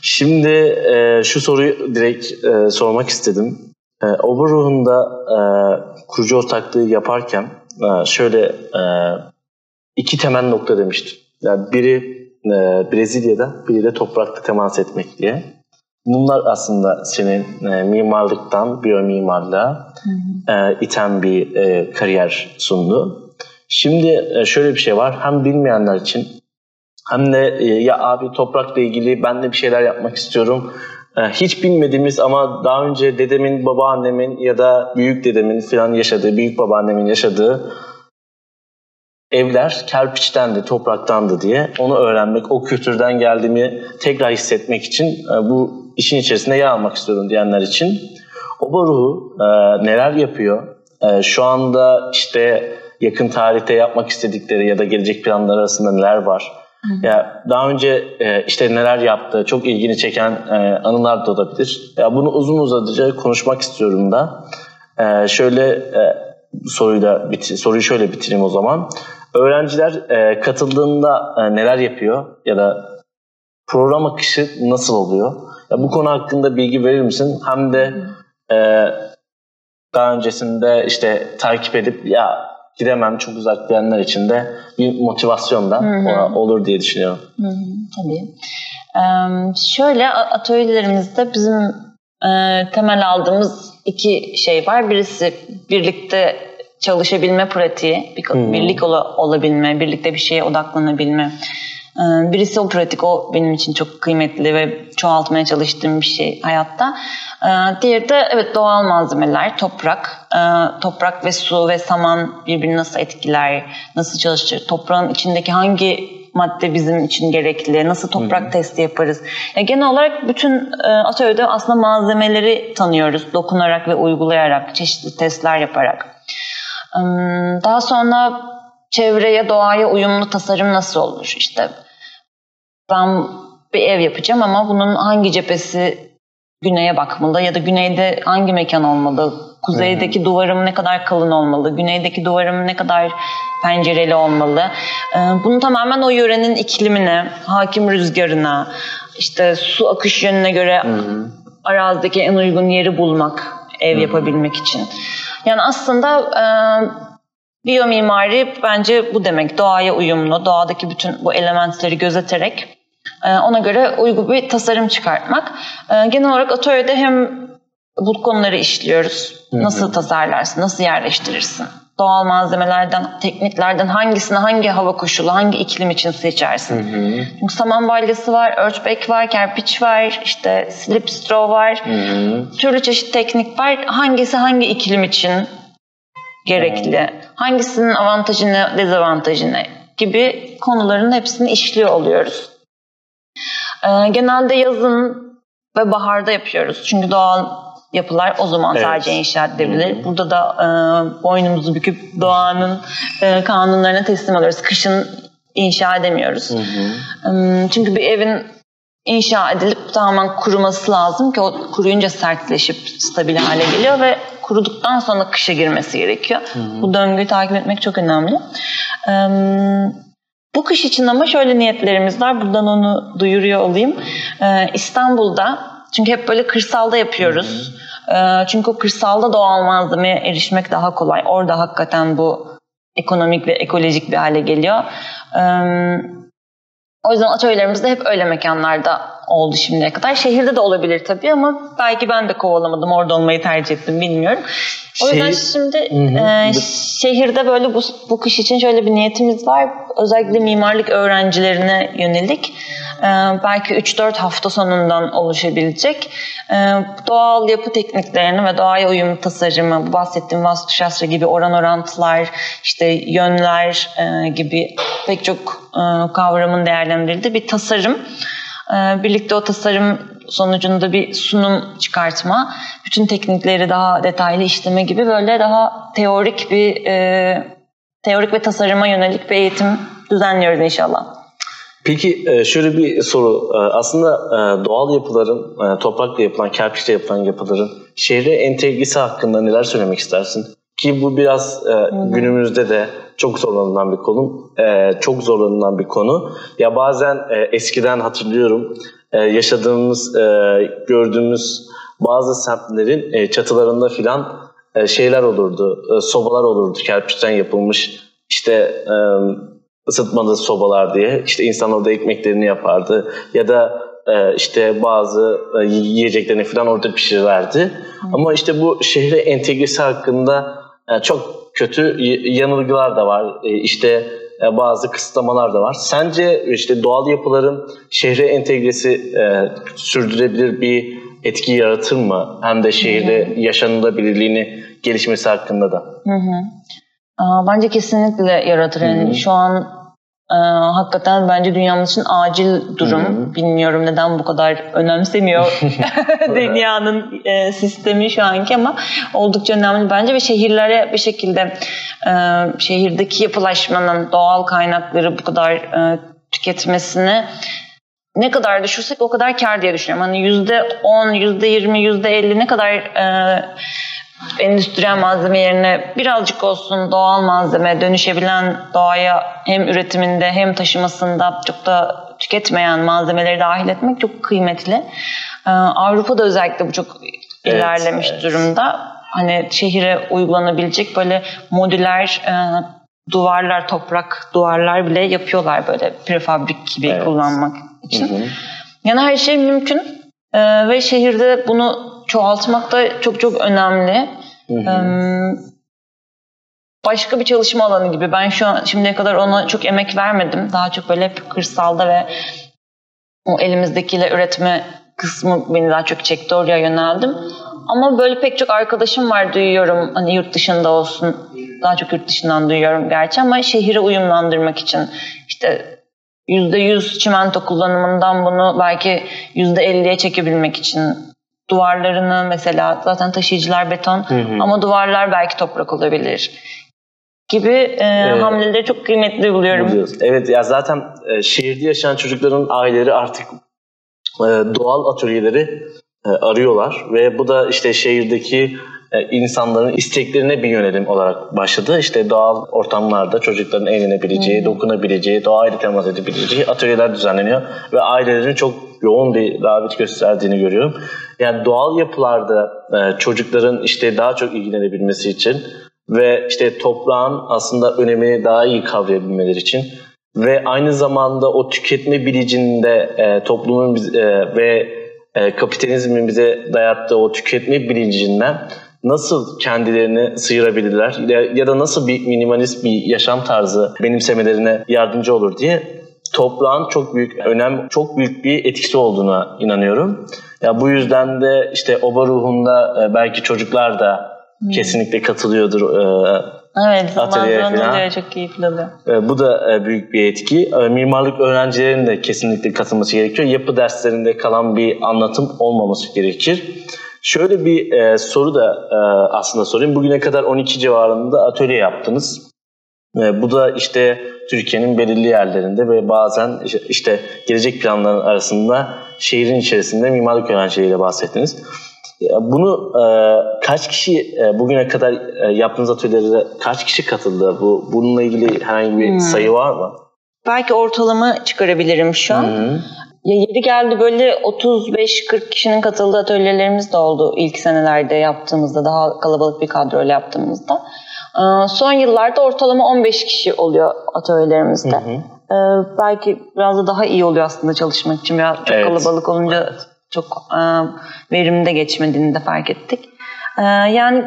Şimdi e, şu soruyu direkt e, sormak istedim. E, Oberruh'unda e, kurucu ortaklığı yaparken e, şöyle e, iki temel nokta demiştim. Yani biri e, Brezilya'da, biri de toprakta temas etmek diye. Bunlar aslında senin e, mimarlıktan biyomimarlığa e, iten bir e, kariyer sundu. Şimdi e, şöyle bir şey var. Hem bilmeyenler için hem de e, ya abi toprakla ilgili ben de bir şeyler yapmak istiyorum. E, hiç bilmediğimiz ama daha önce dedemin, babaannemin ya da büyük dedemin falan yaşadığı, büyük babaannemin yaşadığı evler kerpiçtendi, topraktandı diye onu öğrenmek, o kültürden geldiğimi tekrar hissetmek için e, bu işin içerisinde yer almak istiyorum diyenler için. Oba ruhu neler yapıyor? Şu anda işte yakın tarihte yapmak istedikleri ya da gelecek planlar arasında neler var? Ya daha önce e, işte neler yaptı, çok ilgini çeken e, anılar da olabilir. Ya bunu uzun uzadıca konuşmak istiyorum da. E, şöyle e, soruyla bitir, soruyu şöyle bitireyim o zaman. Öğrenciler e, katıldığında e, neler yapıyor ya da program akışı nasıl oluyor? Ya bu konu hakkında bilgi verir misin? Hem de e, daha öncesinde işte takip edip ya gidemem çok uzak diyenler için de bir motivasyon da olur diye düşünüyorum. Hı hı, tabii. Ee, şöyle atölyelerimizde bizim e, temel aldığımız iki şey var. Birisi birlikte çalışabilme pratiği, bir, birlik ol, olabilme, birlikte bir şeye odaklanabilme. Ee, birisi o pratik, o benim için çok kıymetli ve çoğaltmaya çalıştığım bir şey hayatta. Ee, diğeri de evet doğal malzemeler, toprak. Ee, toprak ve su ve saman birbirini nasıl etkiler, nasıl çalışır, toprağın içindeki hangi madde bizim için gerekli, nasıl toprak Hı-hı. testi yaparız. Yani genel olarak bütün e, atölyede aslında malzemeleri tanıyoruz, dokunarak ve uygulayarak, çeşitli testler yaparak. Daha sonra çevreye, doğaya uyumlu tasarım nasıl olur? İşte ben bir ev yapacağım ama bunun hangi cephesi güneye bakmalı ya da güneyde hangi mekan olmalı? Kuzeydeki hmm. duvarım ne kadar kalın olmalı? Güneydeki duvarım ne kadar pencereli olmalı? Ee, bunu tamamen o yörenin iklimine, hakim rüzgarına, işte su akış yönüne göre hmm. arazideki en uygun yeri bulmak ev hmm. yapabilmek için. Yani aslında e, biyomimari bence bu demek. Doğaya uyumlu, doğadaki bütün bu elementleri gözeterek ona göre uygun bir tasarım çıkartmak. Ee, genel olarak atölyede hem bu konuları işliyoruz. Nasıl tasarlarsın, nasıl yerleştirirsin? Doğal malzemelerden, tekniklerden hangisini hangi hava koşulu, hangi iklim için seçersin? Hı hı. Çünkü saman balyası var, örtbek var, kerpiç var, işte slip straw var. Hı hı. Türlü çeşit teknik var. Hangisi hangi iklim için gerekli? Hı. Hangisinin avantajı ne, dezavantajı ne? gibi konuların hepsini işliyor oluyoruz. E, genelde yazın ve baharda yapıyoruz. Çünkü doğal yapılar o zaman evet. sadece inşa edilebilir. Hı-hı. Burada da e, boynumuzu büküp doğanın e, kanunlarına teslim alıyoruz. Kışın inşa edemiyoruz. E, çünkü bir evin inşa edilip tamamen kuruması lazım ki o kuruyunca sertleşip stabil hale geliyor ve kuruduktan sonra kışa girmesi gerekiyor. Hı-hı. Bu döngüyü takip etmek çok önemli. Evet. Bu kış için ama şöyle niyetlerimiz var. Buradan onu duyuruyor olayım. Ee, İstanbul'da çünkü hep böyle kırsalda yapıyoruz. Ee, çünkü o kırsalda doğal malzemeye erişmek daha kolay. Orada hakikaten bu ekonomik ve ekolojik bir hale geliyor. Ee, o yüzden atölyelerimizde hep öyle mekanlarda oldu şimdiye kadar. Şehirde de olabilir tabii ama belki ben de kovalamadım. Orada olmayı tercih ettim bilmiyorum. O yüzden Şehir... şimdi e, şehirde böyle bu, bu kış için şöyle bir niyetimiz var. Özellikle mimarlık öğrencilerine yönelik. E, belki 3-4 hafta sonundan oluşabilecek. E, doğal yapı tekniklerini ve doğaya uyum tasarımı, bu bahsettiğim vastu şastra gibi oran orantılar, işte yönler e, gibi pek çok e, kavramın değerlendirildiği bir tasarım. E, birlikte o tasarım sonucunda bir sunum çıkartma, bütün teknikleri daha detaylı işleme gibi böyle daha teorik bir e, teorik ve tasarıma yönelik bir eğitim düzenliyoruz inşallah. Peki e, şöyle bir soru. E, aslında doğal yapıların, toprakla yapılan, kerpiçle yapılan yapıların şehre entegresi hakkında neler söylemek istersin? Ki bu biraz günümüzde de çok zorlanılan bir konu. Çok zorlanılan bir konu. Ya bazen eskiden hatırlıyorum yaşadığımız, gördüğümüz bazı semtlerin çatılarında filan şeyler olurdu. Sobalar olurdu kerpiçten yapılmış. İşte ısıtmalı sobalar diye işte insan orada ekmeklerini yapardı ya da e, işte bazı e, yiyeceklerini falan orada pişirirlerdi. Hı. Ama işte bu şehre entegresi hakkında e, çok kötü yanılgılar da var. E, işte e, bazı kısıtlamalar da var. Sence işte doğal yapıların şehre entegresi e, sürdürebilir bir etki yaratır mı? Hem de şehirde hı hı. yaşanılabilirliğini gelişmesi hakkında da. Hı hı. Bence kesinlikle yaratır. Yani şu an ee, hakikaten bence dünyamız için acil durum. Hı-hı. Bilmiyorum neden bu kadar önemsemiyor dünyanın e, sistemi şu anki ama oldukça önemli bence ve şehirlere bir şekilde e, şehirdeki yapılaşmanın doğal kaynakları bu kadar e, tüketmesini ne kadar düşürsek o kadar kar diye düşünüyorum. Hani yüzde on, yüzde yirmi, yüzde elli ne kadar e, endüstriyel malzeme yerine birazcık olsun doğal malzeme dönüşebilen doğaya hem üretiminde hem taşımasında çok da tüketmeyen malzemeleri dahil etmek çok kıymetli. Ee, Avrupa'da özellikle bu çok ilerlemiş evet. durumda. Hani şehire uygulanabilecek böyle modüler e, duvarlar, toprak duvarlar bile yapıyorlar böyle prefabrik gibi evet. kullanmak için. Hı hı. Yani her şey mümkün ee, ve şehirde bunu çoğaltmak da çok çok önemli. Hı hı. başka bir çalışma alanı gibi. Ben şu an şimdiye kadar ona çok emek vermedim. Daha çok böyle hep kırsalda ve o elimizdekiyle üretme kısmı beni daha çok çekti. Oraya yöneldim. Ama böyle pek çok arkadaşım var duyuyorum. Hani yurt dışında olsun. Daha çok yurt dışından duyuyorum gerçi ama şehire uyumlandırmak için işte %100 çimento kullanımından bunu belki %50'ye çekebilmek için duvarlarını mesela zaten taşıyıcılar beton hı hı. ama duvarlar belki toprak olabilir gibi e, evet. hamleleri çok kıymetli buluyorum. Buluyoruz. Evet ya zaten e, şehirde yaşayan çocukların aileleri artık e, doğal atölyeleri e, arıyorlar ve bu da işte şehirdeki e, insanların isteklerine bir yönelim olarak başladı. İşte doğal ortamlarda çocukların eğlenebileceği, hmm. dokunabileceği, doğayla temas edebileceği atölyeler düzenleniyor ve ailelerin çok yoğun bir rağbet gösterdiğini görüyorum. Yani doğal yapılarda e, çocukların işte daha çok ilgilenebilmesi için ve işte toprağın aslında önemini daha iyi kavrayabilmeleri için ve aynı zamanda o tüketme bilicinde e, toplumun e, ve e, kapitalizmin bize dayattığı o tüketme bilincinden nasıl kendilerini sıyırabilirler ya, ya da nasıl bir minimalist bir yaşam tarzı benimsemelerine yardımcı olur diye toprağın çok büyük önem, çok büyük bir etkisi olduğuna inanıyorum. Ya bu yüzden de işte oba ruhunda e, belki çocuklar da hmm. kesinlikle katılıyordur. E, evet, zaman zaman çok keyifli oluyor. E, bu da büyük bir etki. Mimarlık öğrencilerinin de kesinlikle katılması gerekiyor. Yapı derslerinde kalan bir anlatım olmaması gerekir. Şöyle bir soru da aslında sorayım. Bugüne kadar 12 civarında atölye yaptınız. E, bu da işte Türkiye'nin belirli yerlerinde ve bazen işte gelecek planların arasında şehrin içerisinde mimarlık öğrencileriyle bahsettiniz. Bunu e, kaç kişi e, bugüne kadar e, yaptığınız atölyelere kaç kişi katıldı? Bu bununla ilgili herhangi bir hmm. sayı var mı? Belki ortalama çıkarabilirim şu an. Hmm. Ya yeri geldi böyle 35-40 kişinin katıldığı atölyelerimiz de oldu ilk senelerde yaptığımızda daha kalabalık bir kadroyla yaptığımızda. Ee, son yıllarda ortalama 15 kişi oluyor atölyelerimizde. Hı hı. e, belki biraz da daha iyi oluyor aslında çalışmak için. Biraz çok evet. kalabalık olunca çok e, verimli geçmediğini de fark ettik. E, yani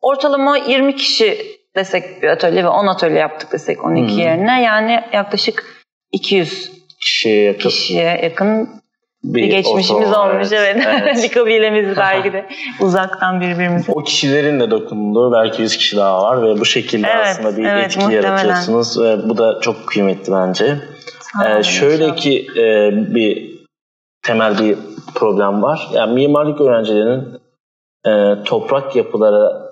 ortalama 20 kişi desek bir atölye ve 10 atölye yaptık desek 12 hmm. yerine yani yaklaşık 200 kişiye yakın, kişiye yakın bir, bir geçmişimiz olmuş evet. evet. bir kabilemiz belki de uzaktan birbirimize. O kişilerin de dokunduğu belki 100 kişi daha var ve bu şekilde evet, aslında bir evet, etki muhtemelen. yaratıyorsunuz ve bu da çok kıymetli bence. ee, şöyle ki e, bir temel bir problem var. Yani mimarlık öğrencilerinin e, toprak yapılara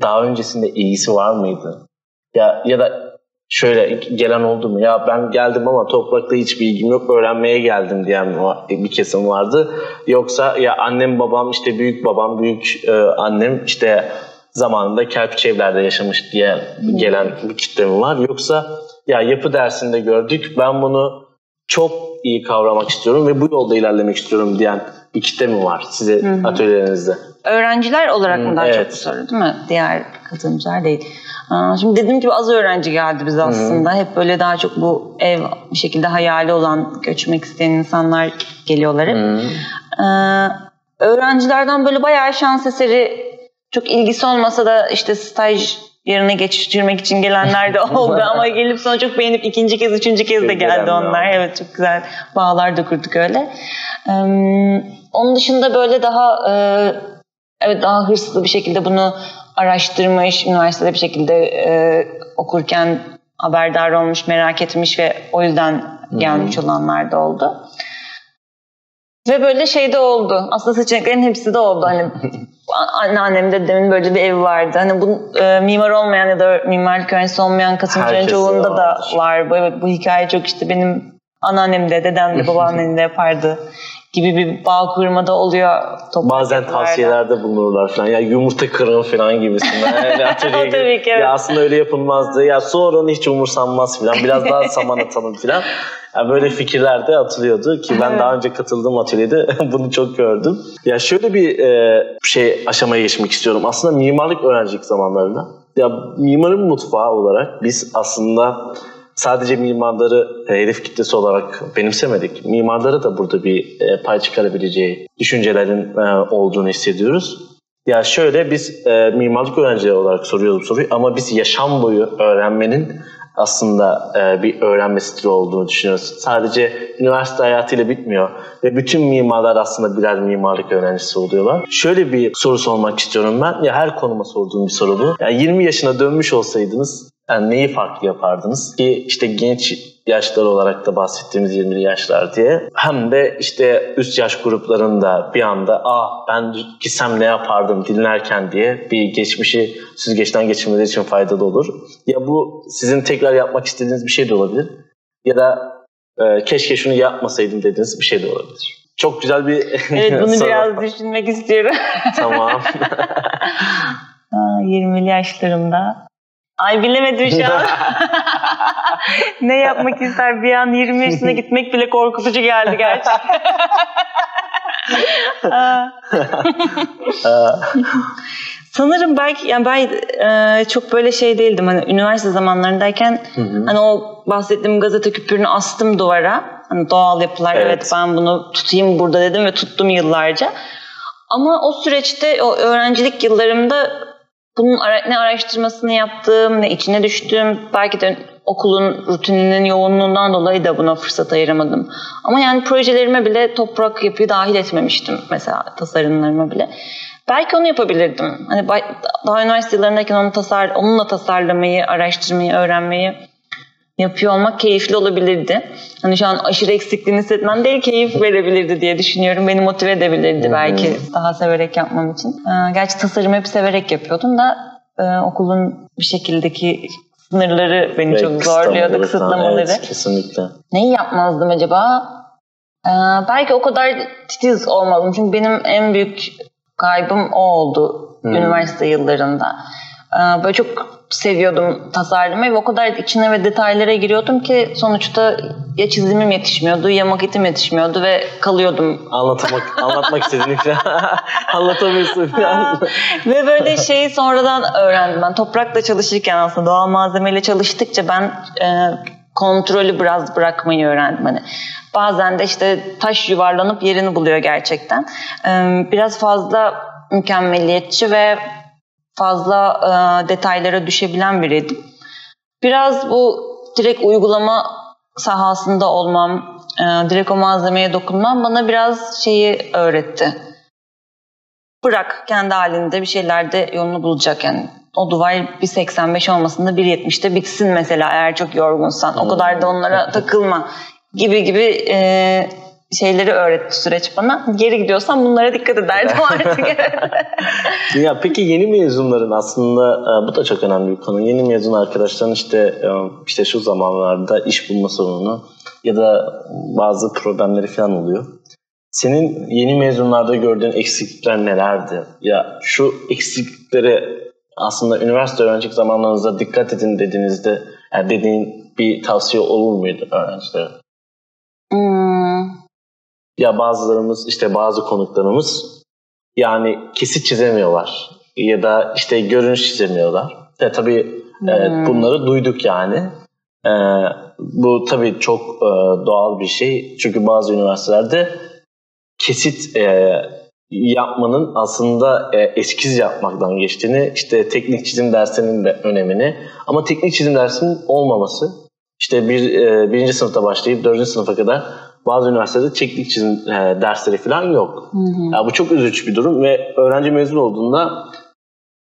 daha öncesinde ilgisi var mıydı? Ya ya da şöyle gelen oldu mu? Ya ben geldim ama toprakta hiç bilgim yok öğrenmeye geldim diyen bir kesim vardı. Yoksa ya annem babam işte büyük babam büyük e, annem işte zamanında kerpiç evlerde yaşamış diye gelen bir kitle mi var? Yoksa ya yapı dersinde gördük ben bunu çok iyi kavramak istiyorum ve bu yolda ilerlemek istiyorum diyen bir kitle mi var size Hı-hı. atölyelerinizde? Öğrenciler olarak mı daha evet. çok soru değil mi? Diğer katılımcılar değil. Şimdi dediğim gibi az öğrenci geldi bize aslında. Hı-hı. Hep böyle daha çok bu ev bir şekilde hayali olan, göçmek isteyen insanlar geliyorlar hep. Ee, öğrencilerden böyle bayağı şans eseri çok ilgisi olmasa da işte staj yerine geçirmek için gelenler de oldu ama gelip sonra çok beğenip ikinci kez, üçüncü kez de geldi onlar. Evet çok güzel bağlar da kurduk öyle. Ee, onun dışında böyle daha e, evet daha hırslı bir şekilde bunu araştırmış, üniversitede bir şekilde e, okurken haberdar olmuş, merak etmiş ve o yüzden gelmiş hmm. olanlar da oldu. Ve böyle şey de oldu. Aslında seçeneklerin hepsi de oldu. Hani anneannem dedemin böyle bir evi vardı. Hani bu e, mimar olmayan ya da mimarlık öğrencisi olmayan katılımcıların çoğunda da var. Bu, evet, bu hikaye çok işte benim anneannem de dedem de babaannem de yapardı gibi bir bağ kurmada oluyor. Bazen tavsiyelerde bulunurlar falan. Ya yumurta kırın falan gibisinden. Yani atölyeye Tabii ki, evet. Ya aslında öyle yapılmazdı. Ya sonra hiç umursanmaz falan. Biraz daha saman atalım falan. Yani böyle fikirler de atılıyordu ki ben daha önce katıldığım atölyede bunu çok gördüm. Ya şöyle bir e, şey aşamaya geçmek istiyorum. Aslında mimarlık öğrencilik zamanlarında ya mimarın mutfağı olarak biz aslında sadece mimarları e, hedef kitlesi olarak benimsemedik. Mimarları da burada bir e, pay çıkarabileceği düşüncelerin e, olduğunu hissediyoruz. Ya şöyle biz mimarlık öğrencileri olarak soruyoruz soruyu ama biz yaşam boyu öğrenmenin aslında bir öğrenme stili olduğunu düşünüyoruz. Sadece üniversite hayatıyla bitmiyor ve bütün mimarlar aslında birer mimarlık öğrencisi oluyorlar. Şöyle bir soru sormak istiyorum ben. Ya her konuma sorduğum bir soru bu. Yani 20 yaşına dönmüş olsaydınız yani neyi farklı yapardınız? Ki işte genç yaşlar olarak da bahsettiğimiz 20'li yaşlar diye. Hem de işte üst yaş gruplarında bir anda ah ben gitsem ne yapardım dinlerken diye bir geçmişi süzgeçten geçirmeleri için faydalı olur. Ya bu sizin tekrar yapmak istediğiniz bir şey de olabilir. Ya da e, keşke şunu yapmasaydım dediğiniz bir şey de olabilir. Çok güzel bir Evet bunu biraz düşünmek istiyorum. tamam. 20'li yaşlarımda Ay bilemedim şu an. ne yapmak ister? Bir an 20 yaşına gitmek bile korkutucu geldi gerçekten. Sanırım belki yani ben e, çok böyle şey değildim. Hani üniversite zamanlarındayken hı hı. hani o bahsettiğim gazete küpürünü astım duvara. Hani doğal yapılar evet. evet ben bunu tutayım burada dedim ve tuttum yıllarca. Ama o süreçte o öğrencilik yıllarımda bunun ara- ne araştırmasını yaptım, ne içine düştüm. Belki de okulun rutininin yoğunluğundan dolayı da buna fırsat ayıramadım. Ama yani projelerime bile toprak yapıyı dahil etmemiştim mesela tasarımlarıma bile. Belki onu yapabilirdim. Hani daha üniversite yıllarındayken onu tasar, onunla tasarlamayı, araştırmayı, öğrenmeyi yapıyor olmak keyifli olabilirdi. Hani şu an aşırı eksikliğini hissetmem değil, keyif verebilirdi diye düşünüyorum. Beni motive edebilirdi hmm. belki daha severek yapmam için. Ee, gerçi tasarım hep severek yapıyordum da e, okulun bir şekildeki sınırları beni çok zorluyordu, kısıtlamaları. Evet, kesinlikle. Neyi yapmazdım acaba? Ee, belki o kadar titiz olmadım. Çünkü benim en büyük kaybım o oldu hmm. üniversite yıllarında. Ee, böyle çok seviyordum tasarlamayı ve o kadar içine ve detaylara giriyordum ki sonuçta ya çizimim yetişmiyordu ya maketim yetişmiyordu ve kalıyordum. Anlatmak, anlatmak istediğini falan anlatamıyorsun falan. ve böyle şeyi sonradan öğrendim ben. Toprakla çalışırken aslında doğal malzemeyle çalıştıkça ben e, kontrolü biraz bırakmayı öğrendim. Hani bazen de işte taş yuvarlanıp yerini buluyor gerçekten. Biraz fazla mükemmeliyetçi ve fazla detaylara düşebilen biriydim. Biraz bu direkt uygulama sahasında olmam, direkt o malzemeye dokunmam bana biraz şeyi öğretti. Bırak kendi halinde bir şeylerde yolunu bulacak yani o duvar 1.85 olmasında 1.70'te bitsin mesela eğer çok yorgunsan. O kadar da onlara takılma gibi gibi e, şeyleri öğretti süreç bana. Geri gidiyorsam bunlara dikkat ederdim artık. ya peki yeni mezunların aslında e, bu da çok önemli bir konu. Yeni mezun arkadaşların işte e, işte şu zamanlarda iş bulma sorunu ya da bazı problemleri falan oluyor. Senin yeni mezunlarda gördüğün eksiklikler nelerdi? Ya şu eksikliklere aslında üniversite öğrencilik zamanlarınızda dikkat edin dediğinizde yani dediğin bir tavsiye olur muydu öğrencilere? Hmm. Ya bazılarımız işte bazı konuklarımız yani kesit çizemiyorlar ya da işte görünüş çizemiyorlar. Ya tabii hmm. evet, bunları duyduk yani. Ee, bu tabii çok e, doğal bir şey. Çünkü bazı üniversitelerde kesit e, yapmanın aslında e, eskiz yapmaktan geçtiğini, işte teknik çizim dersinin de önemini ama teknik çizim dersinin olmaması işte bir e, birinci sınıfta başlayıp dördüncü sınıfa kadar bazı üniversitelerde teknik çizim e, dersleri falan yok. Hı hı. Yani bu çok üzücü bir durum ve öğrenci mezun olduğunda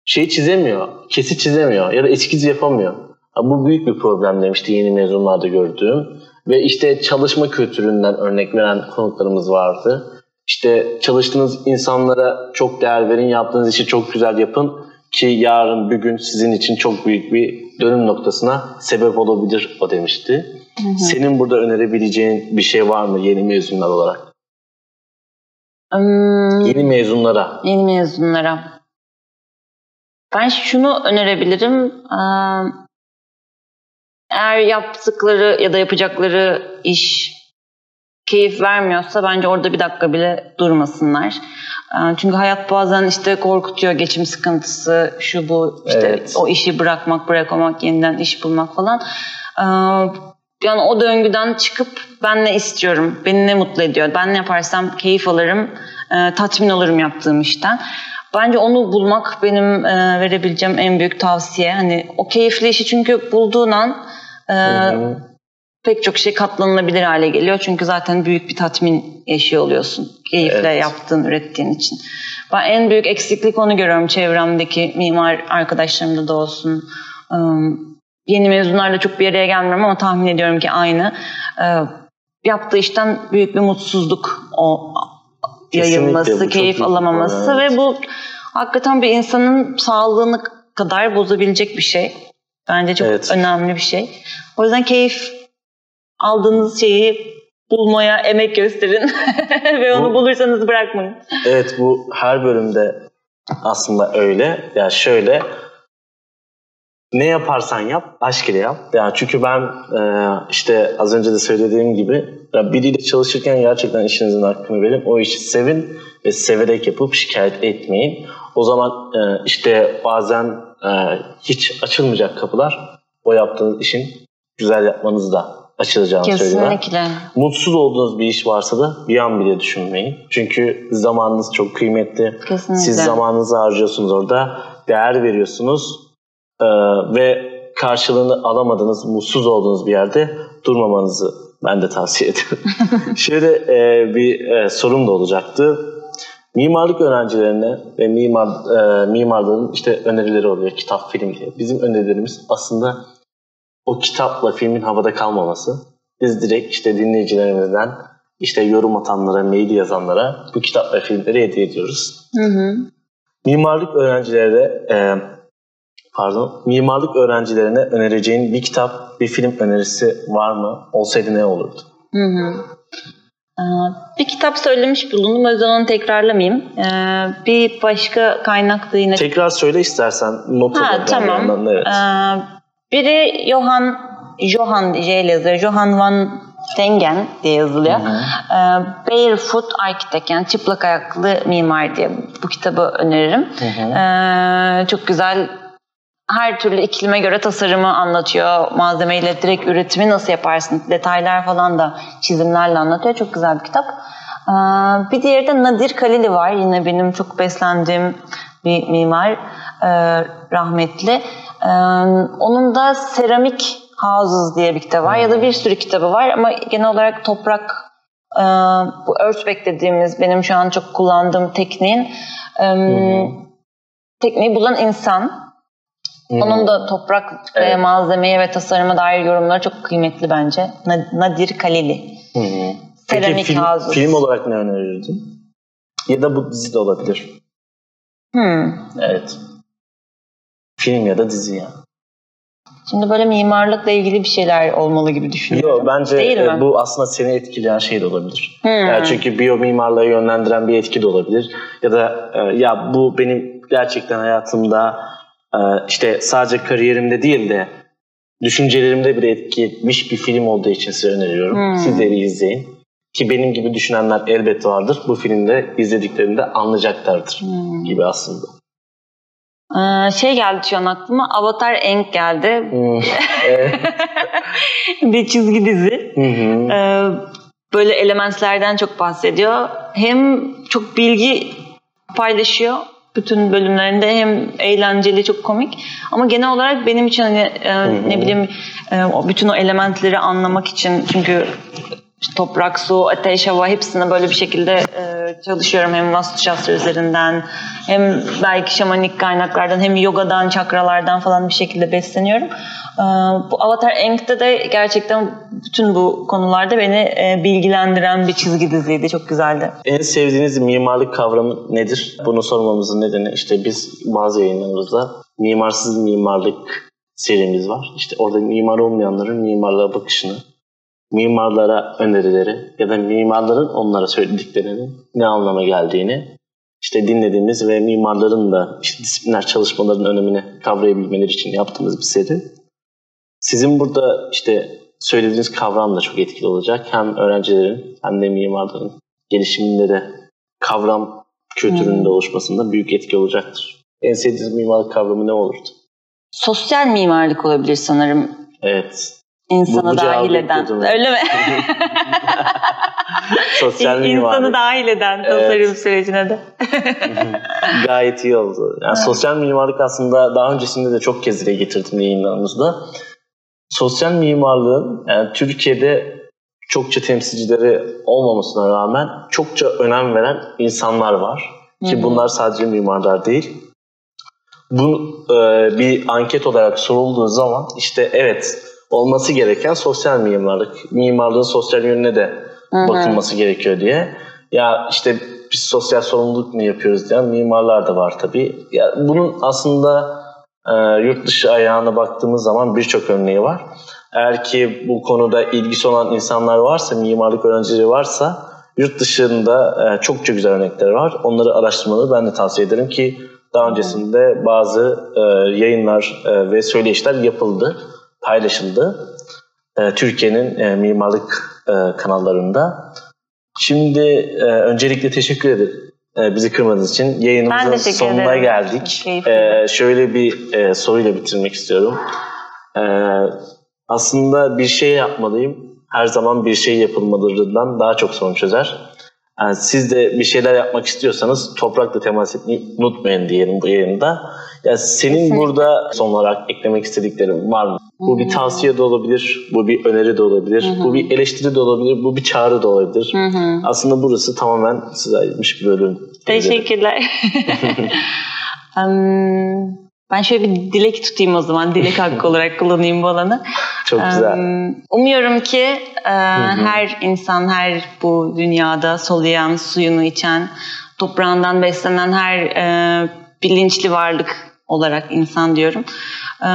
şey çizemiyor, kesit çizemiyor ya da eskiz yapamıyor. Yani bu büyük bir problem demişti yeni mezunlarda gördüğüm. Ve işte çalışma kültüründen örnek veren konuklarımız vardı işte çalıştığınız insanlara çok değer verin, yaptığınız işi çok güzel yapın ki yarın bir gün sizin için çok büyük bir dönüm noktasına sebep olabilir o demişti. Hı hı. Senin burada önerebileceğin bir şey var mı yeni mezunlar olarak? Hmm, yeni mezunlara. Yeni mezunlara. Ben şunu önerebilirim. Eğer yaptıkları ya da yapacakları iş keyif vermiyorsa bence orada bir dakika bile durmasınlar. Çünkü hayat bazen işte korkutuyor geçim sıkıntısı, şu bu işte evet. o işi bırakmak, bırakmamak, yeniden iş bulmak falan. Yani o döngüden çıkıp ben ne istiyorum, beni ne mutlu ediyor, ben ne yaparsam keyif alırım, e, tatmin olurum yaptığım işten. Bence onu bulmak benim e, verebileceğim en büyük tavsiye. Hani o keyifli işi çünkü bulduğun an e, pek çok şey katlanılabilir hale geliyor. Çünkü zaten büyük bir tatmin yaşıyor oluyorsun. Keyifle evet. yaptığın, ürettiğin için. Ben en büyük eksiklik onu görüyorum çevremdeki mimar arkadaşlarımda da olsun. Yeni mezunlarla çok bir araya gelmiyorum ama tahmin ediyorum ki aynı. Yaptığı işten büyük bir mutsuzluk o yayılması, keyif alamaması evet. ve bu hakikaten bir insanın sağlığını kadar bozabilecek bir şey. Bence çok evet. önemli bir şey. O yüzden keyif aldığınız şeyi bulmaya emek gösterin ve onu bu, bulursanız bırakmayın. Evet bu her bölümde aslında öyle. Yani şöyle ne yaparsan yap, aşk ile yap. Yani çünkü ben e, işte az önce de söylediğim gibi ya biriyle çalışırken gerçekten işinizin hakkını verin. O işi sevin ve severek yapıp şikayet etmeyin. O zaman e, işte bazen e, hiç açılmayacak kapılar o yaptığınız işin güzel yapmanız da açılacağını Kesinlikle. söylüyorlar. Mutsuz olduğunuz bir iş varsa da bir an bile düşünmeyin. Çünkü zamanınız çok kıymetli. Kesinlikle. Siz zamanınızı harcıyorsunuz orada. Değer veriyorsunuz. Ee, ve karşılığını alamadığınız, mutsuz olduğunuz bir yerde durmamanızı ben de tavsiye ederim. Şöyle e, bir e, sorum da olacaktı. Mimarlık öğrencilerine ve mimar e, mimarların işte önerileri oluyor kitap, film diye. Bizim önerilerimiz aslında o kitapla filmin havada kalmaması. Biz direkt işte dinleyicilerimizden işte yorum atanlara, mail yazanlara bu kitap ve filmleri hediye ediyoruz. Hı hı. Mimarlık öğrencilere e, pardon, mimarlık öğrencilerine önereceğin bir kitap, bir film önerisi var mı? Olsaydı ne olurdu? Hı hı. Ee, bir kitap söylemiş bulundum. O yüzden onu tekrarlamayayım. Ee, bir başka kaynak da yine... Tekrar söyle istersen. Not ha, tamam. Evet. Ee, biri Johann Johann J ile yazıyor. Johann van Tengen diye yazılıyor. Hı hı. Barefoot Architect yani çıplak ayaklı mimar diye bu kitabı öneririm. Hı hı. Çok güzel her türlü iklime göre tasarımı anlatıyor. Malzemeyle direkt üretimi nasıl yaparsın? Detaylar falan da çizimlerle anlatıyor. Çok güzel bir kitap. Ee, bir diğeri de Nadir Kalili var. Yine benim çok beslendiğim bir mimar. Ee, rahmetli. Ee, onun da Seramik Houses diye bir kitap var. Ya da bir sürü kitabı var. Ama genel olarak toprak e, bu earthback dediğimiz benim şu an çok kullandığım tekniğin tekniği bulan insan onun da toprak evet. ve malzemeye ve tasarıma dair yorumları çok kıymetli bence. Nadir Kalili. Hı hı. Peki film, film olarak ne önerirdin? Ya da bu dizi de olabilir. Hmm. Evet. Film ya da dizi yani. Şimdi böyle mimarlıkla ilgili bir şeyler olmalı gibi düşünüyorum. Yok bence Değil mi? E, bu aslında seni etkileyen şey de olabilir. Hmm. Yani çünkü biyo mimarlığı yönlendiren bir etki de olabilir. Ya da e, ya bu benim gerçekten hayatımda işte sadece kariyerimde değil de düşüncelerimde bir etki etmiş bir film olduğu için size öneriyorum. Hmm. Siz de bir izleyin. Ki benim gibi düşünenler elbette vardır. Bu filmde izlediklerinde anlayacaklardır hmm. gibi aslında. Ee, şey geldi şu an aklıma Avatar Eng geldi. Hmm. bir çizgi dizi. Hmm. Ee, böyle elementlerden çok bahsediyor. Hem çok bilgi paylaşıyor bütün bölümlerinde hem eğlenceli çok komik. Ama genel olarak benim için hani e, ne bileyim e, bütün o elementleri anlamak için çünkü toprak, su, ateş, hava hepsine böyle bir şekilde e, çalışıyorum. Hem Vastu Şastra üzerinden hem belki şamanik kaynaklardan hem yogadan, çakralardan falan bir şekilde besleniyorum. E, bu Avatar Enk'te de gerçekten bütün bu konularda beni e, bilgilendiren bir çizgi diziydi. Çok güzeldi. En sevdiğiniz mimarlık kavramı nedir? Bunu sormamızın nedeni işte biz bazı yayınlarımızda mimarsız mimarlık serimiz var. İşte orada mimar olmayanların mimarlığa bakışını mimarlara önerileri ya da mimarların onlara söylediklerinin ne anlama geldiğini işte dinlediğimiz ve mimarların da işte disipliner çalışmaların önemini kavrayabilmeleri için yaptığımız bir seri. Sizin burada işte söylediğiniz kavram da çok etkili olacak. Hem öğrencilerin hem de mimarların gelişiminde de kavram kültürünün de oluşmasında büyük etki olacaktır. En sevdiğiniz mimarlık kavramı ne olurdu? Sosyal mimarlık olabilir sanırım. Evet insanı bu, bu dahil eden. Öyle mi? Sosyal İnsanı dahil eden tasarım evet. sürecine de. Gayet iyi oldu. Yani evet. sosyal mimarlık aslında daha öncesinde de çok kez dile getirdim yayınlarımızda. Sosyal mimarlığın yani Türkiye'de çokça temsilcileri olmamasına rağmen çokça önem veren insanlar var. Ki Hı-hı. bunlar sadece mimarlar değil. Bu e, bir anket olarak sorulduğu zaman işte evet olması gereken sosyal mimarlık. Mimarlığın sosyal yönüne de Hı-hı. bakılması gerekiyor diye. Ya işte biz sosyal sorumluluk mu yapıyoruz diyen mimarlar da var tabii. Ya bunun aslında e, yurt dışı ayağına baktığımız zaman birçok örneği var. Eğer ki bu konuda ilgisi olan insanlar varsa, mimarlık öğrencileri varsa yurt dışında e, çokça güzel örnekler var. Onları araştırmanı ben de tavsiye ederim ki daha öncesinde bazı e, yayınlar e, ve söyleşiler yapıldı paylaşıldı. E, Türkiye'nin e, mimarlık e, kanallarında. Şimdi e, öncelikle teşekkür ederim. E, bizi kırmadığınız için yayınımızın sonuna ederim. geldik. E, şöyle bir e, soruyla bitirmek istiyorum. E, aslında bir şey yapmalıyım. Her zaman bir şey yapılmalarından daha çok sorun çözer. Yani siz de bir şeyler yapmak istiyorsanız toprakla temas etmeyi unutmayın diyelim bu yayında. Ya senin Kesinlikle. burada son olarak eklemek istediklerin var mı? Bu bir tavsiye de olabilir, bu bir öneri de olabilir, Hı-hı. bu bir eleştiri de olabilir, bu bir çağrı da olabilir. Hı-hı. Aslında burası tamamen size aitmiş bir bölüm. Teşekkürler. um, ben şöyle bir dilek tutayım o zaman. Dilek hakkı olarak kullanayım bu alanı. Çok güzel. umuyorum ki e, her insan, her bu dünyada soluyan, suyunu içen, toprağından beslenen her e, bilinçli varlık olarak insan diyorum. E,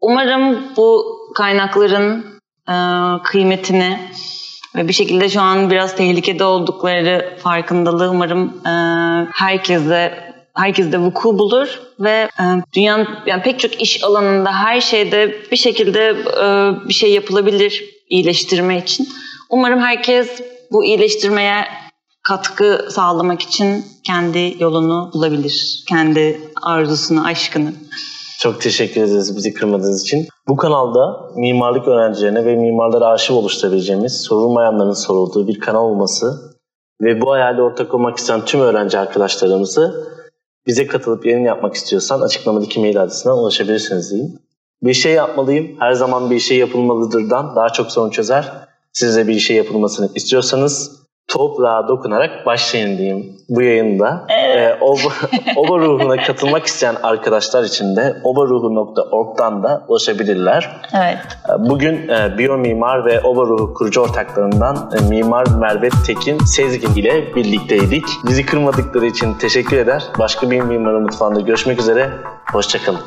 umarım bu kaynakların e, kıymetini ve bir şekilde şu an biraz tehlikede oldukları farkındalığı umarım e, herkese herkeste vuku bulur ve e, dünyanın yani pek çok iş alanında her şeyde bir şekilde bir şey yapılabilir iyileştirme için. Umarım herkes bu iyileştirmeye katkı sağlamak için kendi yolunu bulabilir. Kendi arzusunu, aşkını. Çok teşekkür ederiz bizi kırmadığınız için. Bu kanalda mimarlık öğrencilerine ve mimarlara arşiv oluşturabileceğimiz, sorulmayanların sorulduğu bir kanal olması ve bu hayali ortak olmak isteyen tüm öğrenci arkadaşlarımızı bize katılıp yayın yapmak istiyorsan açıklamadaki mail adresinden ulaşabilirsiniz diyeyim. Bir şey yapmalıyım, her zaman bir şey yapılmalıdırdan daha çok sorun çözer. Size bir şey yapılmasını istiyorsanız toprağa dokunarak başlayın diyeyim bu yayında. Evet. Ee, Oba, Oba ruhuna katılmak isteyen arkadaşlar için de obaruhu.org'dan da ulaşabilirler. Evet. Bugün e, Biyomimar ve Oba Ruhu kurucu ortaklarından e, Mimar Merve Tekin Sezgin ile birlikteydik. Bizi kırmadıkları için teşekkür eder. Başka bir Mimarı Mutfağı'nda görüşmek üzere. Hoşçakalın.